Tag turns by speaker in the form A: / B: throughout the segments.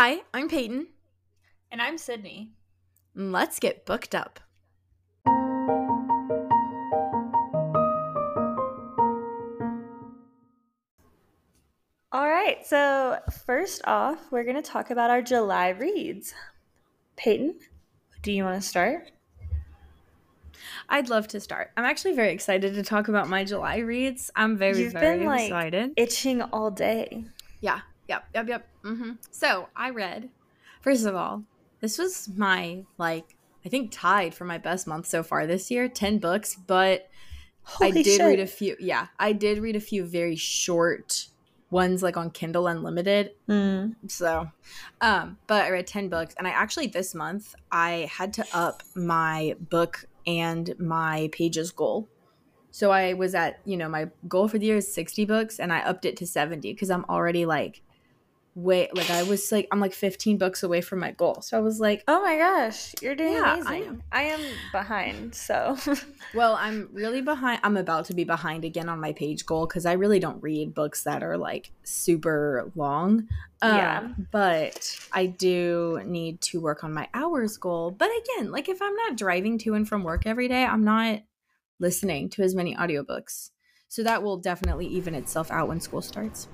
A: Hi, I'm Peyton.
B: And I'm Sidney.
A: Let's get booked up.
B: All right, so first off, we're going to talk about our July reads. Peyton, do you want to start?
A: I'd love to start. I'm actually very excited to talk about my July reads. I'm very,
B: You've
A: very
B: been like
A: excited.
B: itching all day.
A: Yeah, yep, yep, yep. Hmm So I read, first of all, this was my, like, I think tied for my best month so far this year 10 books, but I did
B: shit.
A: read a few. Yeah, I did read a few very short ones, like on Kindle Unlimited.
B: Mm.
A: So, um, but I read 10 books and I actually this month I had to up my book and my pages goal. So I was at, you know, my goal for the year is 60 books and I upped it to 70 because I'm already like wait like I was like I'm like 15 books away from my goal. So I was like,
B: Oh my gosh, you're doing
A: Yeah, I
B: amazing.
A: am.
B: I am behind, so
A: well, I'm really behind I'm about to be behind again on my page goal cuz I really don't read books that are like super long. Um,
B: Yeah.
A: but I do need to work on my hours goal. But again, like if I'm not driving to and from work every day, I'm not listening to as many audiobooks. So that will definitely even itself out when school starts.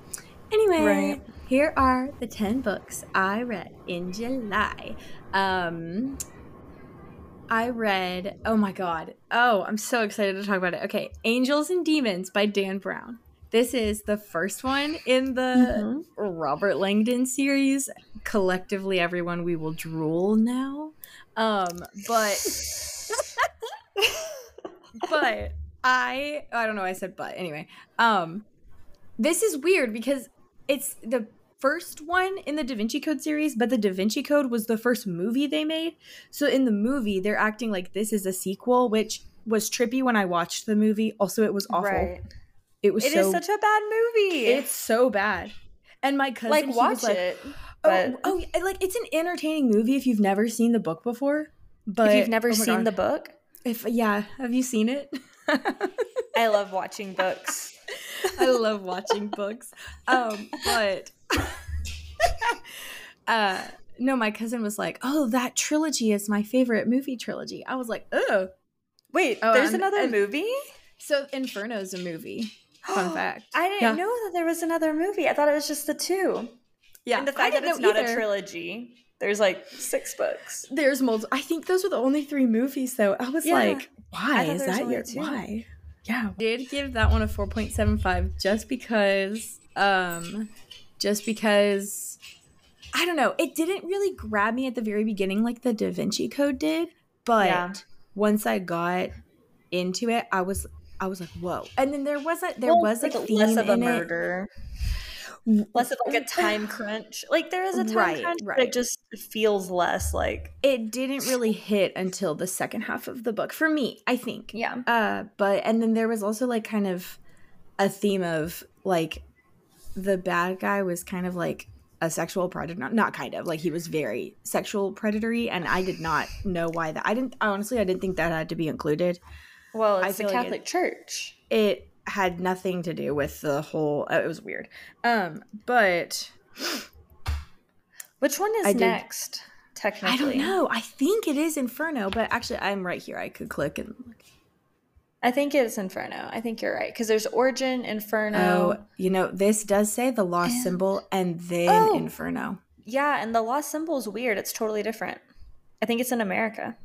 A: Anyway,
B: Right.
A: here are the 10 books I read in July. Um I read, oh my god. Oh, I'm so excited to talk about it. Okay, Angels and Demons by Dan Brown. This is the first one in the
B: Mhm.
A: Robert Langdon series. Collectively, everyone, we will drool now. Um, but but I I don't know. I said but anyway. Um, this is weird because it's the first one in the Da Vinci Code series, but the Da Vinci Code was the first movie they made. So in the movie, they're acting like this is a sequel, which was trippy when I watched the movie. Also, it was awful.
B: Right.
A: It was
B: It is
A: so
B: such a bad movie.
A: it's so bad. And my cousin
B: like watch
A: like,
B: it. Oh, but
A: oh, oh, like it's an entertaining movie if you've never seen the book before. But
B: if you've never
A: oh
B: seen
A: God.
B: the book,
A: if yeah, have you seen it?
B: I love watching books.
A: I love watching books. Um, but uh no, my cousin was like, "Oh, that trilogy is my favorite movie trilogy." I was like, "Oh."
B: Wait,
A: Oh,
B: there's another movie?
A: So Inferno's a movie. Fun fact.
B: I didn't
A: Yeah.
B: know that there was another movie. I thought it was just the two.
A: Yeah,
B: and the fact that it's not a trilogy. There's like six books.
A: There's multiple. I think those were the only three movies, though. I was
B: Yeah.
A: like, why
B: I
A: is that your
B: two.
A: why? Yeah, did give that one a four point seven five just because, um, just because. I don't know. It didn't really grab me at the very beginning like the Da Vinci Code did, but
B: Yeah.
A: once I got into it, I was I was like, whoa! And then there wasn't there
B: Well,
A: was like theme
B: less of a
A: in it.
B: Less of like a time crunch. Like there is a time
A: Right,
B: crunch, but
A: right.
B: it just feels less like
A: It didn't really hit until the second half of the book for me. I think.
B: yeah.
A: Uh, but and then there was also like kind of a theme of like the bad guy was kind of like a sexual predator, not, not kind of like he was very sexual predatory, and I did not know why that. I didn't honestly, I didn't think that had to be included.
B: Well,
A: I
B: it's the
A: feel like it-
B: Catholic Church.
A: It had nothing to do with the whole. Uh, it was weird. Um, but
B: Which one is
A: I did-
B: next? Technically,
A: I don't know. I think it is Inferno, but actually, I'm right here. I could click and.
B: I think it's Inferno. I think you're right because there's Origin, Inferno.
A: Oh, you know, this does say the lost
B: And-
A: symbol and then
B: Oh.
A: Inferno.
B: Yeah, and the lost symbol is weird. It's totally different. I think it's in America.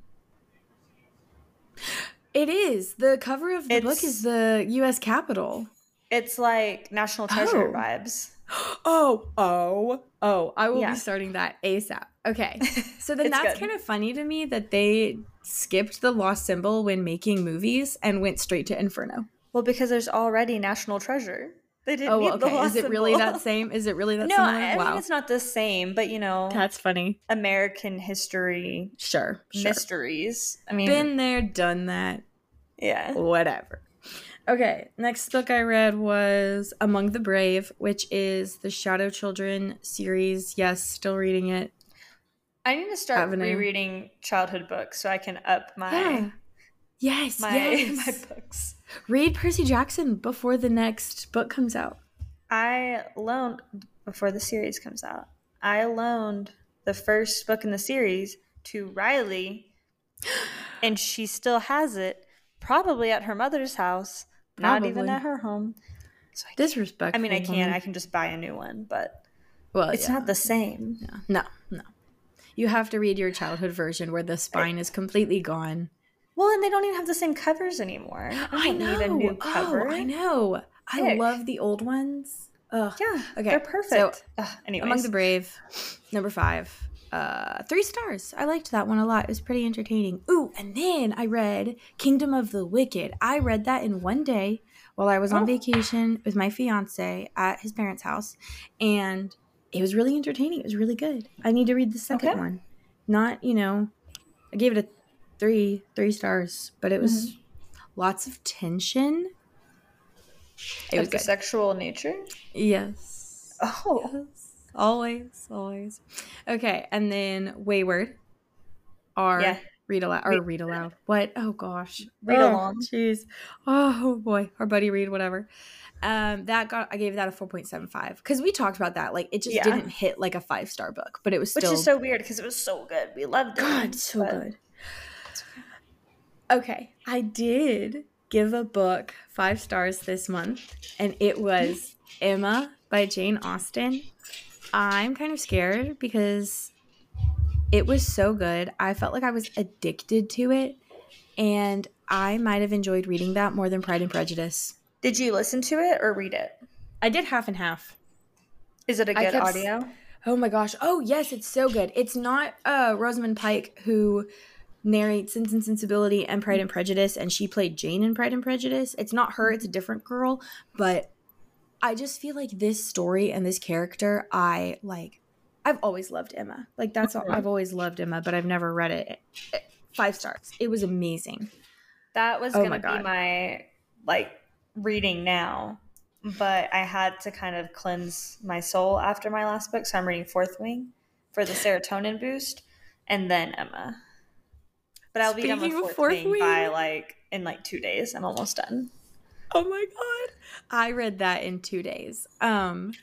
A: It is. The cover of the book is the US Capitol.
B: It's like National Treasure
A: Oh.
B: vibes.
A: Oh, oh, oh. I will
B: Yeah.
A: be starting that ASAP. Okay. So then that's
B: good.
A: kind of funny to me that they skipped the lost symbol when making movies and went straight to Inferno.
B: Well, because there's already National Treasure. They didn't
A: Oh,
B: need
A: well,
B: the
A: okay.
B: lost
A: Is it really that same? Is it really that
B: no,
A: similar?
B: I
A: wow.
B: mean it's not the same, but you know,
A: That's funny.
B: American history
A: Sure. sure.
B: mysteries. I mean,
A: Been there, done that.
B: Yeah.
A: whatever. Okay, next book I read was Among the Brave, which is the Shadow Children series. Yes, still reading it.
B: I need to start
A: Avenue.
B: rereading childhood books so I can up my
A: Yeah. Yes,
B: my
A: yes.
B: my books.
A: Read Percy Jackson before the next book comes out.
B: I loaned before the series comes out. I loaned the first book in the series to Riley, and she still has it, probably at her mother's house, not even at her home. So I,
A: Disrespect.
B: I mean, I can. I can just buy a new one, but
A: Well,
B: it's
A: yeah.
B: not the same.
A: Yeah. No, no. You have to read your childhood version where the spine is completely gone.
B: Well, and they don't even have the same covers anymore. I don't need a new cover.
A: Oh, I know. I love the old ones. Ugh.
B: Yeah,
A: Okay,
B: they're
A: so,
B: perfect. Ugh, anyways,
A: Among the Brave, number five. Uh, three stars. I liked that one a lot. It was pretty entertaining. Ooh, and then I read Kingdom of the Wicked. I read that in one day while I was on
B: Oh.
A: vacation with my fiance at his parents' house, and it was really entertaining. It was really good. I need to read the second
B: Okay.
A: one. Not, you know, I gave it a three, three stars, but it was
B: Mm-hmm.
A: lots of tension. It was
B: of the
A: good.
B: sexual nature.
A: Yes.
B: Oh,
A: Yes. Always, always. Okay, and then Wayward. Or
B: Yeah.
A: read aloud or read aloud. What? Oh gosh.
B: Read
A: Oh,
B: along.
A: Jeez. Oh boy. Our buddy read whatever. Um, that got I gave that a four point seven five because we talked about that. Like it just
B: Yeah.
A: didn't hit like a five star book, but it was
B: which
A: still
B: is so weird because it was so good. We loved it.
A: God, so
B: but-
A: good. Okay, I did give a book five stars this month, and it was Emma by Jane Austen. I'm kind of scared because it was so good. I felt like I was addicted to it, and I might have enjoyed reading that more than Pride and Prejudice.
B: Did you listen to it or read it?
A: I did half and half.
B: Is it a good
A: kept
B: audio?
A: Oh my gosh. Oh yes, it's so good. It's not uh Rosamund Pike who narrates Sense and Sensibility and Pride and Prejudice and she played Jane in Pride and Prejudice. It's not her, it's a different girl, but I just feel like this story and this character I like I've always loved Emma. Like that's all. I've always loved Emma, but I've never read it. Eh, five stars. It was amazing.
B: That was
A: Oh
B: gonna
A: my
B: be my like reading now, but I had to kind of cleanse my soul after my last book, so I'm reading Fourth Wing for the serotonin boost, and then Emma. But I'll be done with Fourth,
A: Fourth
B: Wing, by like in like two days. I'm almost done.
A: Oh my god. I read that in 2 days. Um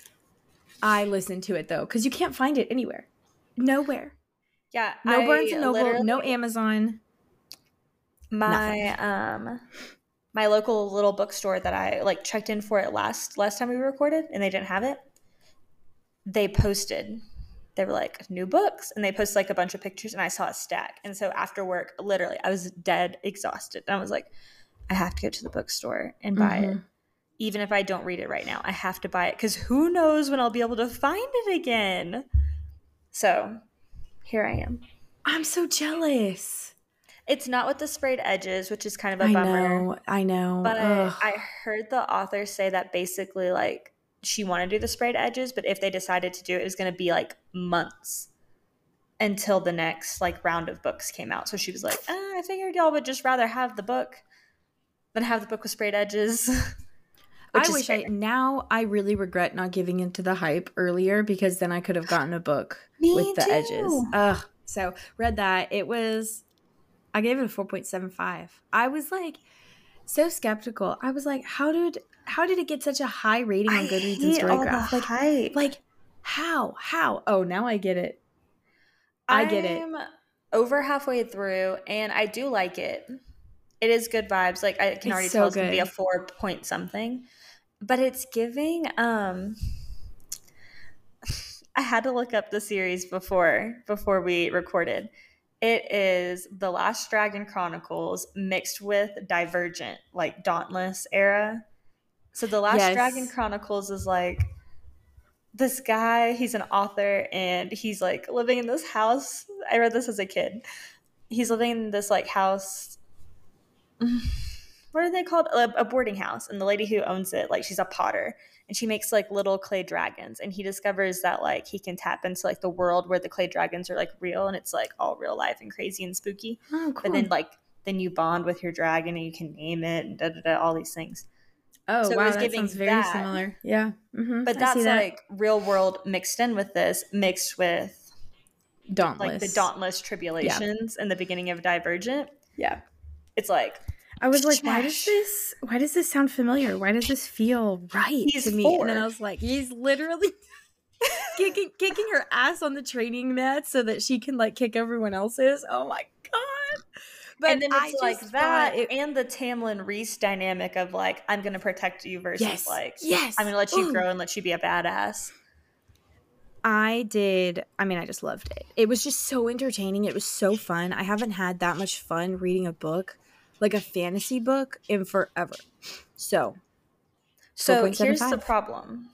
A: I listened to it though cuz you can't find it anywhere. Nowhere.
B: Yeah,
A: No
B: I
A: Barnes and Noble, no Amazon.
B: my um my local little bookstore that I like checked in for it last last time we recorded and they didn't have it. They posted they were like new books and they posted like a bunch of pictures and I saw a stack. And so after work, literally I was dead exhausted. And I was like, I have to go to the bookstore and buy it. Even if I don't read it right now, I have to buy it because who knows when I'll be able to find it again. So here I am.
A: I'm so jealous.
B: It's not with the sprayed edges, which is kind of a
A: I
B: bummer.
A: know. I know.
B: But
A: Ugh.
B: I heard the author say that basically, like, she wanted to do the sprayed edges, but if they decided to do it, it was going to be like months until the next like round of books came out. So she was like, ah, I figured y'all would just rather have the book than have the book with sprayed edges.
A: I wish I now I really regret not giving into the hype earlier because then I could have gotten a book with the edges.
B: too.
A: Ugh. So read that. It was I gave it a 4.75. I was like so skeptical. I was like, how did how did it get such a high rating on Goodreads and
B: hate all the
A: Storygraph? Like
B: hype.
A: like how? How? Oh, now I get it. I get it.
B: I'm over halfway through, and I do like it. It is good vibes. Like I can
A: It's
B: already
A: so
B: tell it's gonna be a four point something, but it's giving. Um, I had to look up the series before before we recorded. It is the Last Dragon Chronicles mixed with Divergent, like Dauntless era. So the Last
A: Yes.
B: Dragon Chronicles is like this guy, he's an author and he's like living in this house. I read this as a kid. He's living in this like house. What are they called? A, a boarding house. And the lady who owns it, like she's a potter and she makes like little clay dragons. And he discovers that like he can tap into like the world where the clay dragons are like real and it's like all real life and crazy and spooky.
A: Oh, cool.
B: But then like then you bond with your dragon and you can name it and da da da all these things.
A: oh,
B: so
A: wow, that sounds very
B: that.
A: similar. Yeah. hmm
B: But that's like real world mixed in with this, mixed with
A: dauntless.
B: like the dauntless tribulations in the beginning of Divergent.
A: Yeah.
B: It's like
A: I was like, why does this why does this sound familiar? Why does this feel right
B: He's
A: to me? And then. I was like, he's literally kicking kicking her ass on the training mat so that she can like kick everyone else's. Oh my god.
B: But and then it's I like that it, and the Tamlin Rhys dynamic of like, I'm gonna protect you versus
A: yes,
B: like
A: yes.
B: I'm gonna let you Ooh. grow and let you be a badass.
A: I did. I mean, I just loved it. It was just so entertaining. It was so fun. I haven't had that much fun reading a book, like a fantasy book, in forever. So,
B: so here's the problem.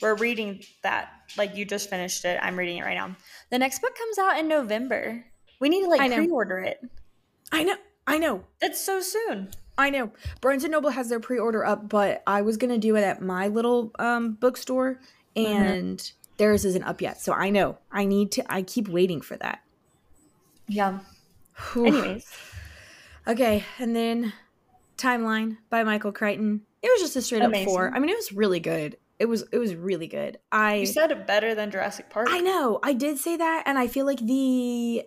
B: We're reading that. Like you just finished it. I'm reading it right now. The next book comes out in November. We need to like pre-order it.
A: I know. I know.
B: That's so soon.
A: I know. Barnes and Noble has their pre-order up, but I was gonna do it at my little um, bookstore, mm-hmm. and mm-hmm theirs isn't up yet. So I know I need to, I keep waiting for that.
B: Yeah. Anyways.
A: Okay. And then Timeline by Michael Crichton. It was just a straight Amazing. up four. I mean, it was really good. It was it was really good. I
B: You said it better than Jurassic Park.
A: I know. I did say that and I feel like the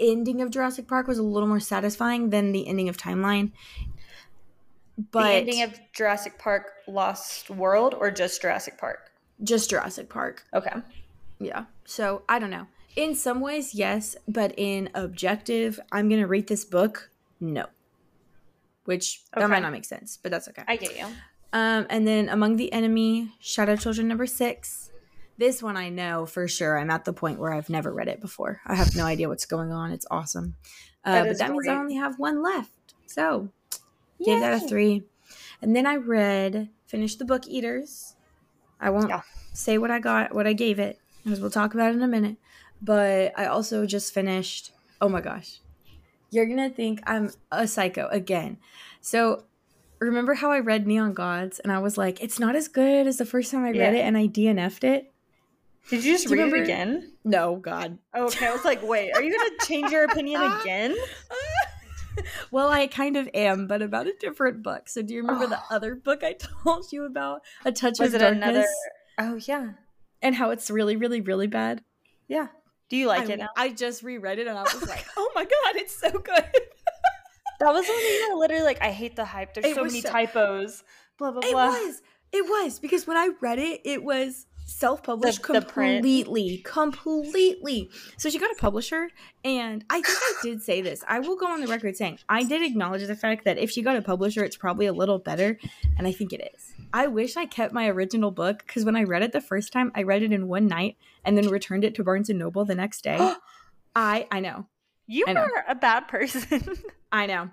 A: ending of Jurassic Park was a little more satisfying than the ending of Timeline.
B: But the ending of Jurassic Park Lost World or just Jurassic Park?
A: Just Jurassic Park.
B: Okay.
A: Yeah. So I don't know. In some ways, yes, but in objective, I'm gonna rate this book no. Which okay. that might not make sense, but that's okay.
B: I get you.
A: Um, and then Among the Enemy, Shadow Children number six. This one I know for sure. I'm at the point where I've never read it before. I have no idea what's going on. It's awesome. Uh, that but that great. means I only have one left. So Yay. gave that a three. And then I read, finished the book Eaters. I won't yeah. say what I got, what I gave it, because we'll talk about it in a minute. But I also just finished. Oh my gosh, you're gonna think I'm a psycho again. So remember how I read Neon Gods and I was like, it's not as good as the first time I read yeah. it, and I DNF'd it.
B: Did you just Do read you it again?
A: No, God.
B: Oh, okay, I was like, wait, are you gonna change your opinion again?
A: well, I kind of am, but about a different book. So, do you remember oh. the other book I told you about? A Touch Was of Darkness. Another...
B: Oh yeah,
A: and how it's really, really, really bad.
B: Yeah. Do you like
A: I,
B: it now?
A: I just reread it and I was like, oh my god, it's so good.
B: that was when you literally like, I hate the hype. There's it so many so... typos. Blah blah blah.
A: It was. It was because when I read it, it was self-published the, completely the completely so she got a publisher and i think i did say this i will go on the record saying i did acknowledge the fact that if she got a publisher it's probably a little better and i think it is i wish i kept my original book because when i read it the first time i read it in one night and then returned it to barnes and noble the next day i i know
B: you I know. are a bad person
A: i know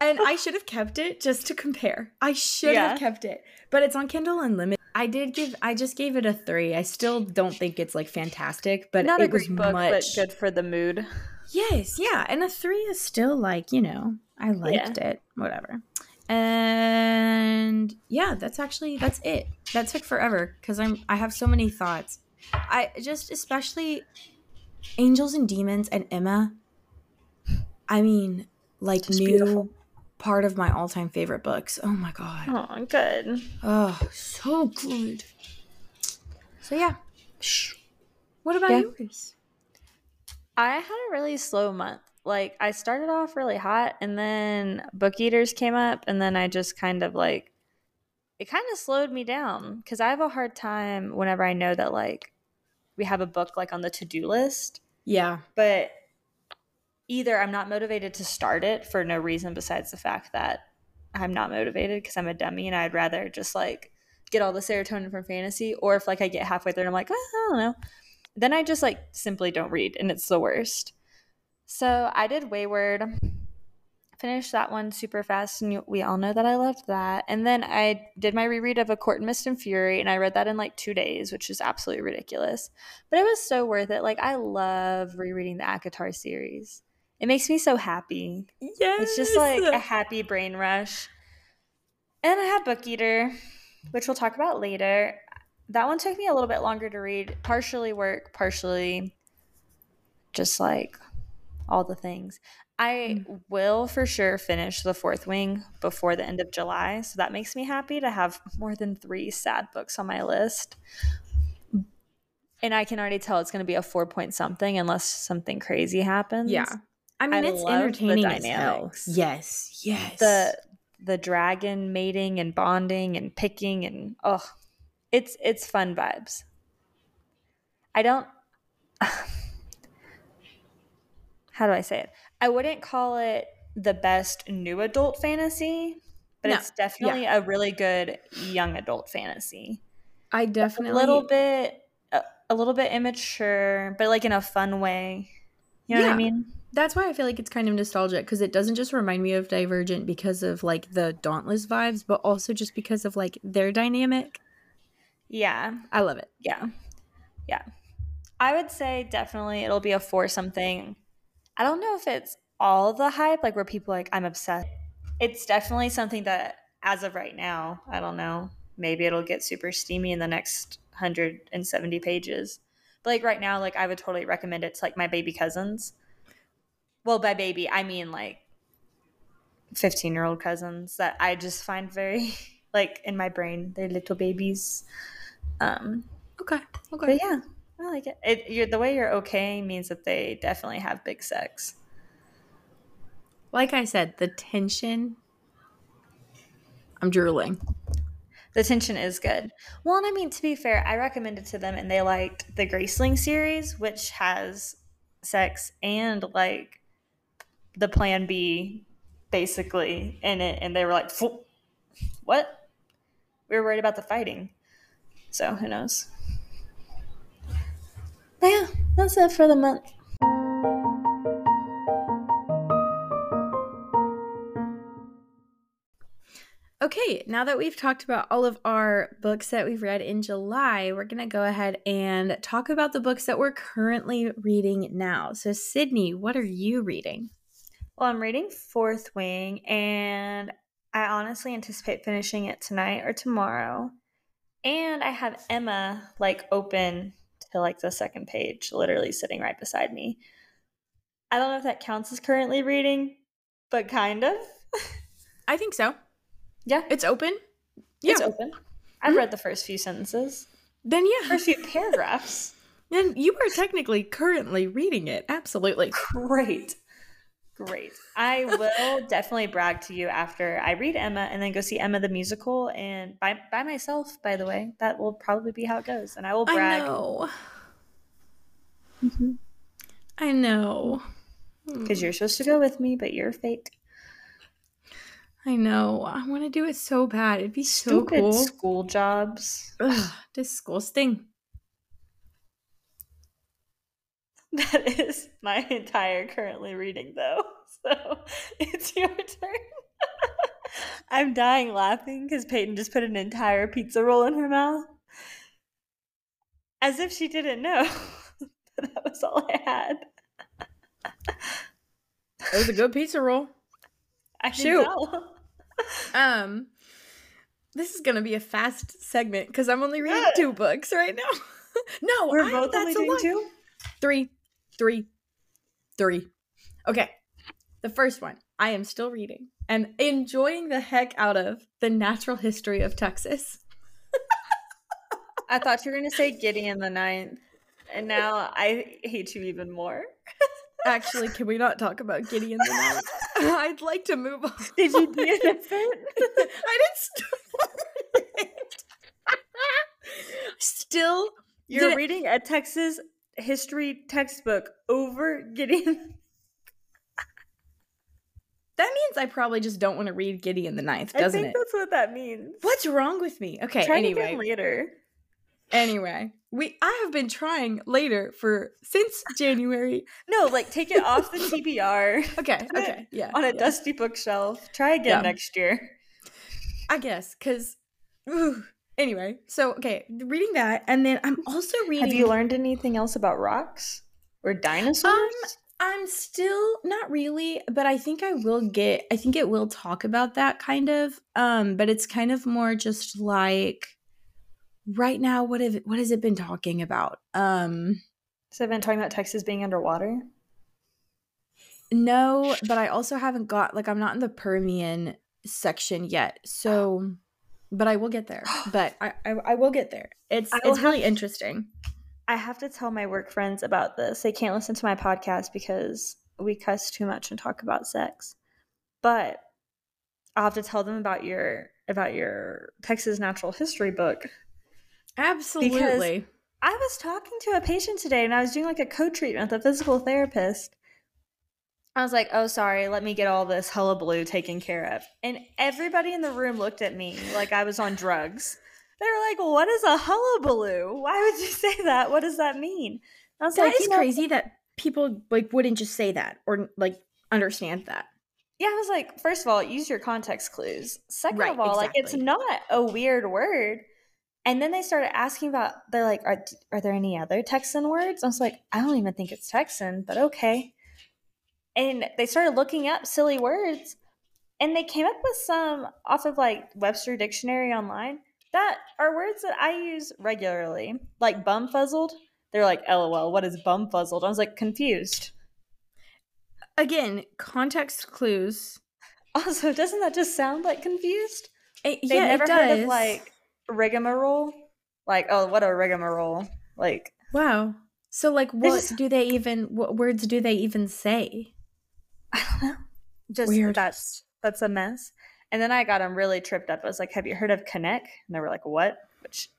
A: and I should have kept it just to compare. I should yeah. have kept it, but it's on Kindle Unlimited. I did give. I just gave it a three. I still don't think it's like fantastic, but
B: not
A: it
B: a great
A: was
B: book,
A: much
B: but good for the mood.
A: Yes, yeah, and a three is still like you know I liked yeah. it. Whatever. And yeah, that's actually that's it. That took forever because I'm I have so many thoughts. I just especially Angels and Demons and Emma. I mean, like new beautiful part of my all-time favorite books. Oh my god.
B: Oh, good.
A: Oh, so good. So yeah. What about yeah. yours?
B: I had a really slow month. Like I started off really hot and then book eaters came up and then I just kind of like it kind of slowed me down cuz I have a hard time whenever I know that like we have a book like on the to-do list.
A: Yeah.
B: But either I'm not motivated to start it for no reason besides the fact that I'm not motivated because I'm a dummy and I'd rather just like get all the serotonin from fantasy, or if like I get halfway through and I'm like, oh, I don't know, then I just like simply don't read and it's the worst. So I did Wayward, finished that one super fast, and we all know that I loved that. And then I did my reread of A Court in Mist and Fury, and I read that in like two days, which is absolutely ridiculous. But it was so worth it. Like I love rereading the ACOTAR series. It makes me so happy.
A: Yes.
B: It's just like a happy brain rush. And I have Book Eater, which we'll talk about later. That one took me a little bit longer to read, partially work, partially just like all the things. I mm. will for sure finish the fourth wing before the end of July. So that makes me happy to have more than three sad books on my list. And I can already tell it's going to be a four point something unless something crazy happens.
A: Yeah. I mean, I it's entertaining as hell. Yes, yes.
B: The the dragon mating and bonding and picking and oh, it's it's fun vibes. I don't. How do I say it? I wouldn't call it the best new adult fantasy, but
A: No,
B: it's definitely a really good young adult fantasy.
A: I definitely
B: A little bit, a, a little bit immature, but like in a fun way. You know what
A: Yeah.
B: I mean?
A: That's why I feel like it's kind of nostalgic because it doesn't just remind me of Divergent because of like the Dauntless vibes, but also just because of like their dynamic.
B: Yeah.
A: I love it.
B: Yeah. Yeah. I would say definitely it'll be a four something. I don't know if it's all the hype, like where people are like, I'm obsessed. It's definitely something that, as of right now, I don't know. Maybe it'll get super steamy in the next 170 pages. But like right now, like I would totally recommend it to like my baby cousins. Well, by baby, I mean like 15 year old cousins that I just find very, like in my brain, they're little babies. Um,
A: Okay. Okay.
B: but yeah, I like it. it you're, the way you're okay means that they definitely have big sex.
A: Like I said, the tension. I'm drooling.
B: The tension is good. Well, and I mean, to be fair, I recommended to them and they liked the Graceling series, which has sex and like the plan B basically in it. And they were like, what? We were worried about the fighting. So who knows? But yeah, that's it for the month.
A: Okay, now that we've talked about all of our books that we've read in July, we're going to go ahead and talk about the books that we're currently reading now. So, Sidney, what are you reading?
B: Well, I'm reading Fourth Wing, and I honestly anticipate finishing it tonight or tomorrow. And I have Emma like open to like the second page, literally sitting right beside me. I don't know if that counts as currently reading, but kind of.
A: I think so.
B: Yeah,
A: It's open.
B: it's
A: Yeah.
B: open. I've
A: Mhm.
B: read the first few sentences,
A: Then, yeah.
B: first few paragraphs.
A: Then you are technically currently reading it. Absolutely.
B: Great. Great. I will definitely brag to you after I read Emma and then go see Emma the musical and by by myself, by the way. That will probably be how it goes. And I will brag.
A: I know.
B: Mhm.
A: I know.
B: Because you're supposed to go with me, but you're fake.
A: I know. I want to do it so bad. It'd be so
B: Stupid
A: cool.
B: school jobs.
A: Ugh, disgusting.
B: That is my entire currently reading though. So it's your turn. I'm dying laughing because Peyton just put an entire pizza roll in her mouth. As if she didn't know. that was all I had.
A: It was a good pizza roll.
B: I
A: Shoot. Um, this is gonna be a fast segment because I'm only reading
B: Good.
A: two books right now. no,
B: We're
A: I-
B: both
A: that's
B: only doing two?
A: Three, three, three. Okay, the first one I am still reading and enjoying the heck out of the natural history of Texas.
B: I thought you were going to say Gideon the Ninth. And now I hate you even more.
A: Actually, can we not talk about Gideon the Ninth? I'd like to move on.
B: Did you an infant?
A: I didn't start. Still,
B: You're
A: did it-
B: reading a Texas history textbook over Gideon.
A: that means I probably just don't want to read Gideon the Ninth,
B: I
A: doesn't
B: think
A: it?
B: that's what that means.
A: What's wrong with me? Okay,
B: Try
A: anyway.
B: again later.
A: Anyway, we I have been trying later for since January.
B: No, like take it off the TBR
A: Okay, okay, yeah.
B: on a
A: yeah.
B: dusty bookshelf. Try again
A: Yeah.
B: next year.
A: I guess cuz anyway, so okay, reading that and then I'm also reading
B: Have you learned anything else about rocks or dinosaurs?
A: Um, I'm still not really, but I think I will get I think it will talk about that kind of. Um, but it's kind of more just like right now what have what has it been talking about? Um
B: so I've been talking about Texas being underwater.
A: no, but I also haven't got like I'm not in the Permian section yet. So but I will get there. But I I, I will get there. It's it's really
B: have-
A: interesting.
B: I have to tell my work friends about this. They can't listen to my podcast because we cuss too much and talk about sex. But I'll have to tell them about your about your Texas natural history book.
A: Absolutely.
B: I was talking to a patient today and I was doing like a co treatment with a physical therapist. I was like, oh, sorry, let me get all this hullabaloo taken care of. And everybody in the room looked at me like I was on drugs. They were like, what is a hullabaloo? Why would you say that? What does that mean?
A: I was that like, is know, crazy that people like wouldn't just say that or like understand that.
B: Yeah, I was like, first of all, use your context clues. Second right, of all, exactly. like it's not a weird word. And then they started asking about, they're like, are, are there any other Texan words? I was like, I don't even think it's Texan, but okay. And they started looking up silly words and they came up with some off of like Webster Dictionary online that are words that I use regularly, like bumfuzzled. They're like, lol, what is bumfuzzled? I was like, confused.
A: Again, context clues.
B: Also, doesn't that just sound like confused?
A: It, yeah, never it does. heard of
B: like rigmarole. Like, oh, what a rigmarole! Like,
A: wow. So, like, what just, do they even? What words do they even say?
B: I don't know. Just Weird. that's that's a mess. And then I got them really tripped up. I was like, "Have you heard of connect?" And they were like, "What?" Which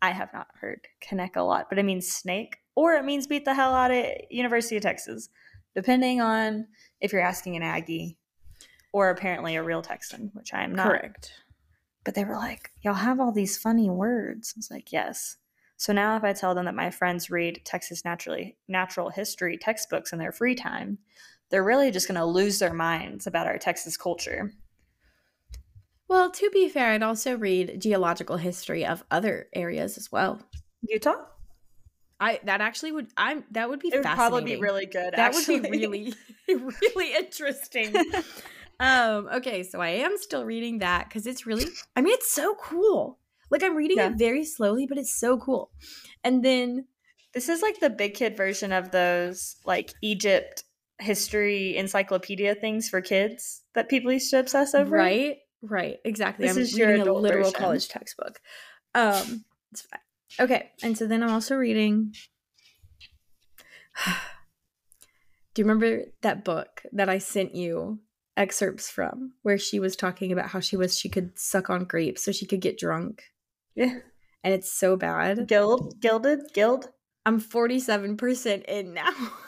B: I have not heard connect a lot, but it means snake or it means beat the hell out of University of Texas, depending on if you're asking an Aggie or apparently a real Texan, which I am not.
A: Correct.
B: But they were like, y'all have all these funny words. I was like, yes. So now if I tell them that my friends read Texas naturally natural history textbooks in their free time, they're really just going to lose their minds about our Texas culture.
A: Well, to be fair, I'd also read geological history of other areas as well.
B: Utah?
A: I that actually would I'm that would be
B: it would probably be really good.
A: That actually. would be really really interesting. Um, okay, so I am still reading that because it's really, I mean, it's so cool. Like I'm reading yeah. it very slowly, but it's so cool. And then
B: this is like the big kid version of those like Egypt history encyclopedia things for kids that people used to obsess over.
A: Right, right, exactly. This I'm is reading a literal version. college textbook. Um, it's fine. Okay, and so then I'm also reading. Do you remember that book that I sent you excerpts from where she was talking about how she was she could suck on grapes so she could get drunk.
B: Yeah.
A: And it's so bad.
B: Gild gilded? Gild?
A: I'm 47% in now.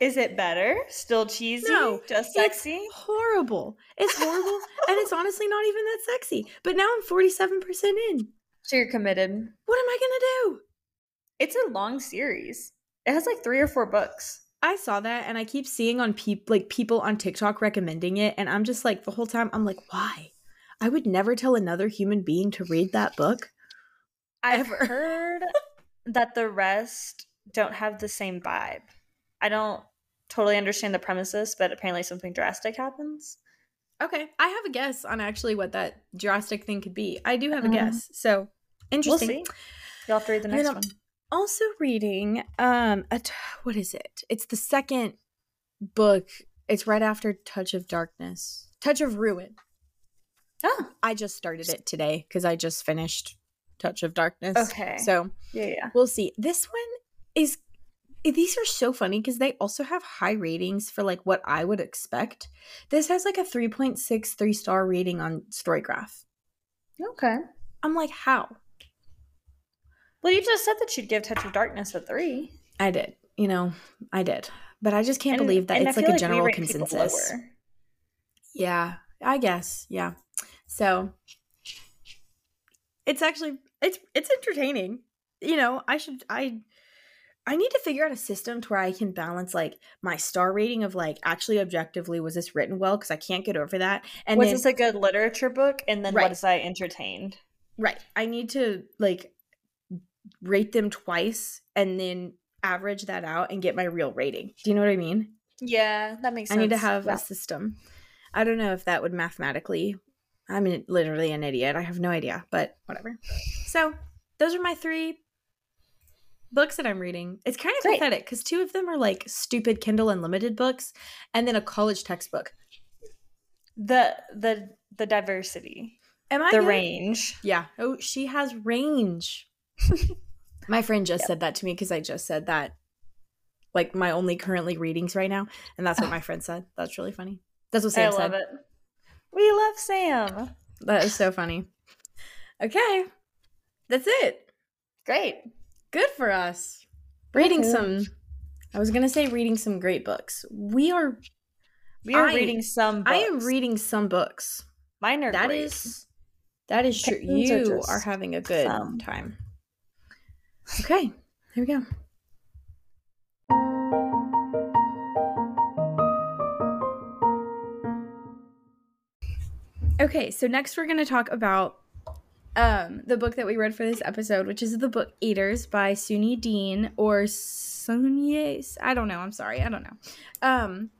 B: Is it better? Still cheesy? No, just sexy?
A: It's horrible. It's horrible. and it's honestly not even that sexy. But now I'm 47% in.
B: So you're committed.
A: What am I going to do?
B: It's a long series. It has like three or four books.
A: I saw that and I keep seeing on people like people on TikTok recommending it and I'm just like the whole time I'm like why? I would never tell another human being to read that book.
B: I've heard that the rest don't have the same vibe. I don't totally understand the premises, but apparently something drastic happens.
A: Okay, I have a guess on actually what that drastic thing could be. I do have a uh-huh. guess. So, interesting.
B: We'll see. You'll have to read the next one
A: also reading um a t- what is it it's the second book it's right after touch of darkness touch of ruin
B: oh
A: i just started it today because i just finished touch of darkness
B: okay
A: so
B: yeah yeah
A: we'll see this one is Eh, these are so funny because they also have high ratings for like what i would expect this has like a 3.6 three star rating on storygraph
B: okay
A: i'm like how
B: well, you just said that you'd give Touch of Darkness a three.
A: I did. You know, I did. But I just can't and, believe that it's like a like general consensus. Yeah, I guess. Yeah. So it's actually it's it's entertaining. You know, I should I I need to figure out a system to where I can balance like my star rating of like actually objectively was this written well because I can't get over that. And
B: was
A: then,
B: this a good literature book? And then right. was I entertained?
A: Right. I need to like rate them twice and then average that out and get my real rating. Do you know what I mean?
B: Yeah, that makes sense.
A: I need to have yeah. a system. I don't know if that would mathematically. I'm literally an idiot. I have no idea, but whatever. So, those are my three books that I'm reading. It's kind of Great. pathetic because two of them are like stupid Kindle Unlimited books, and then a college textbook.
B: The the the diversity.
A: Am I
B: the
A: good?
B: range?
A: Yeah. Oh, she has range. my friend just yep. said that to me because I just said that, like my only currently readings right now, and that's what my friend said. That's really funny. That's what Sam
B: I love
A: said.
B: it. We love Sam.
A: That is so funny. Okay, that's it.
B: Great.
A: Good for us. Reading
B: Woohoo.
A: some I was gonna say reading some great books. We are
B: We are
A: I-
B: reading some. Books.
A: I am reading some books.
B: Mine are
A: That is that is true. You
B: just
A: are having a good
B: some.
A: time. Okay, here we go. Okay, so next we're going to talk about um, the book that we read for this episode, which is The Book Eaters by Suni Dean or Sunye. I don't know. I'm sorry. I don't know. Um,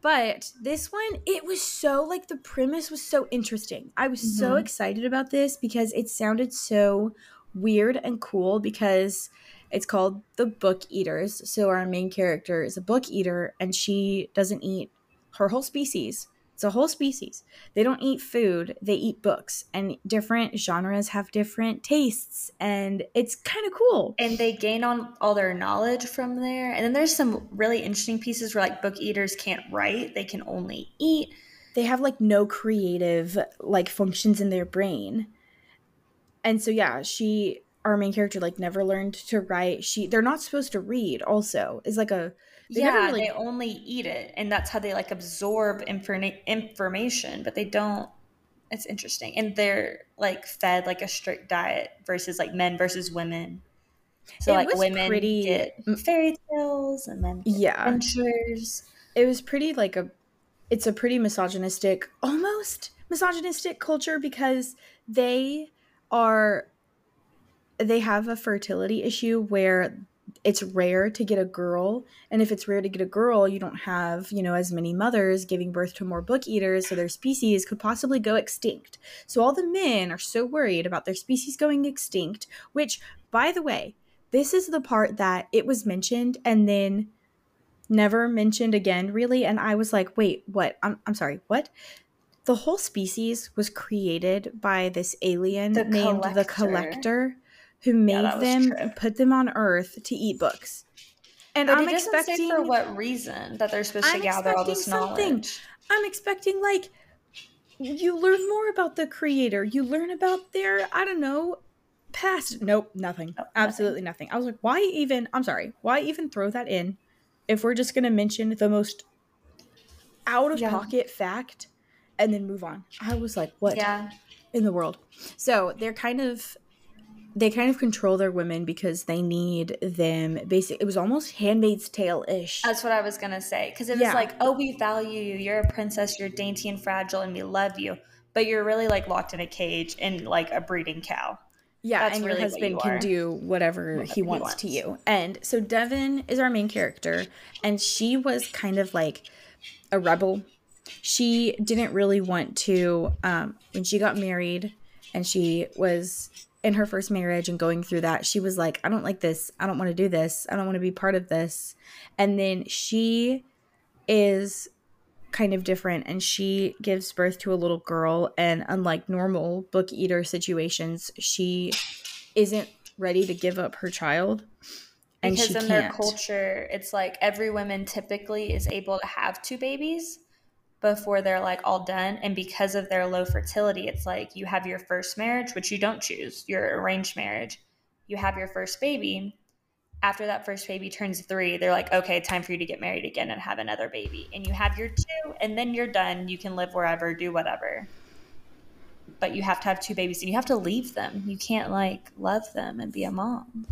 A: but this one, it was so like the premise was so interesting. I was so
B: Mhm.
A: excited about this because it sounded so weird and cool because it's called The Book Eaters. So our main character is a book eater and she doesn't eat her whole species. It's a whole species. They don't eat food, they eat books. And different genres have different tastes and it's kind of cool.
B: and they gain on all their knowledge from there. And then there's some really interesting pieces where like book eaters can't write; they can only eat.
A: they have like no creative like functions in their brain and so yeah she our main character like never learned to write she they're not supposed to read also is like a They
B: yeah,
A: really-
B: they only eat it, and that's how they like absorb informa- information. But they don't. It's interesting, and they're like fed like a strict diet versus like men versus women. So
A: It
B: like
A: was
B: women
A: pretty-
B: get fairy tales, and men get
A: Yeah.
B: adventures.
A: it was pretty like a it's a pretty misogynistic almost misogynistic culture because they are they have a fertility issue where it's rare to get a girl and if it's rare to get a girl you don't have you know as many mothers giving birth to more book eaters so their species could possibly go extinct. So all the men are so worried about their species going extinct which by the way this is the part that it was mentioned and then never mentioned again really and i was like wait what? I'm, I'm sorry what? The whole species was created by this alien
B: The
A: named the
B: Collector.
A: Who made
B: was
A: them
B: true.
A: and put them on earth to eat books and
B: But
A: i'm expecting
B: for what reason that they're supposed
A: I'm
B: to gather all this
A: something.
B: knowledge.
A: i'm expecting like you learn more about the creator you learn about their i don't know past nope nothing
B: nothing.
A: absolutely nothing i was like why even i'm sorry why even throw that in if we're just going to mention the most out of
B: Yeah.
A: pocket fact and then move on i was like what
B: Yeah,
A: in the world so they're kind of they kind of control their women because they need them basic it was almost handmaid's tale-ish
B: That's what I was gonna say. Because it
A: Yeah.
B: was like, oh, we value you. You're a princess. You're dainty and fragile, and we love you. But you're really like locked in a cage in like a breeding cow.
A: Yeah,
B: That's
A: and
B: really
A: your husband
B: you
A: can do whatever
B: Whatever
A: he
B: he
A: wants, to you. And so Devin is our main character, and she was kind of like a rebel. She didn't really want to, um, when she got married and she was in her first marriage and going through that, she was like, I don't like this. I don't want to do this. I don't want to be part of this. And then she is kind of different and she gives birth to a little girl and unlike normal book eater situations she isn't ready to give up her child and
B: because in
A: can't
B: their culture, it's like every woman typically is able to have two babies before they're like all done. And because of their low fertility, it's like you have your first marriage, which you don't choose, your arranged marriage. You have your first baby. After that first baby turns three, they're like, okay, time for you to get married again and have another baby. And you have your two, and then you're done. You can live wherever, do whatever. But you have to have two babies and you have to leave them. You can't like love them and be a mom.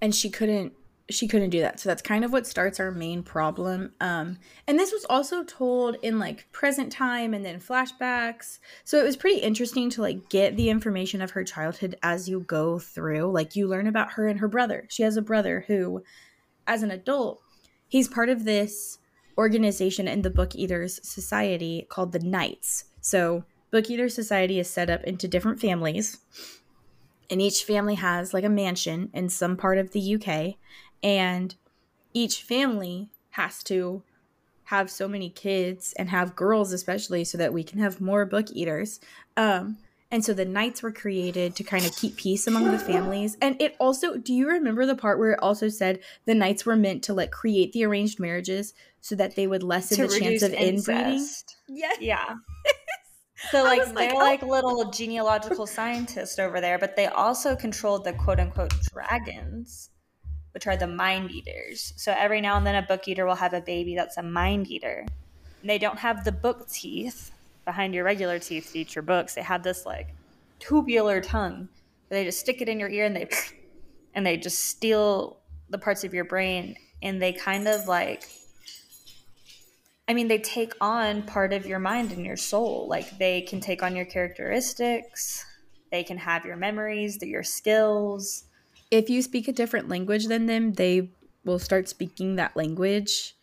A: and she couldn't she couldn't do that. So that's kind of what starts our main problem. Um and this was also told in like present time and then flashbacks. So it was pretty interesting to like get the information of her childhood as you go through. Like you learn about her and her brother. She has a brother who as an adult he's part of this organization in the book eaters society called the knights. So book eaters society is set up into different families and each family has like a mansion in some part of the UK and each family has to have so many kids and have girls especially so that we can have more book eaters um and so the knights were created to kind of keep peace among the families and it also do you remember the part where it also said the knights were meant to like create the arranged marriages so that they would lessen the chance of inbreeding
B: incest.
A: yes
B: Yeah. So like
A: like,
B: they're
A: oh.
B: like little genealogical scientists over there, but they also controlled the quote unquote dragons. Which are the mind eaters. So every now and then a book eater will have a baby that's a mind eater. And they don't have the book teeth behind your regular teeth to eat your books. They have this like tubular tongue. They just stick it in your ear and they and they just steal the parts of your brain and they kind of like I mean, they take on part of your mind and your soul. Like they can take on your characteristics, they can have your memories, your skills.
A: If you speak a different language than them, they will start speaking that language.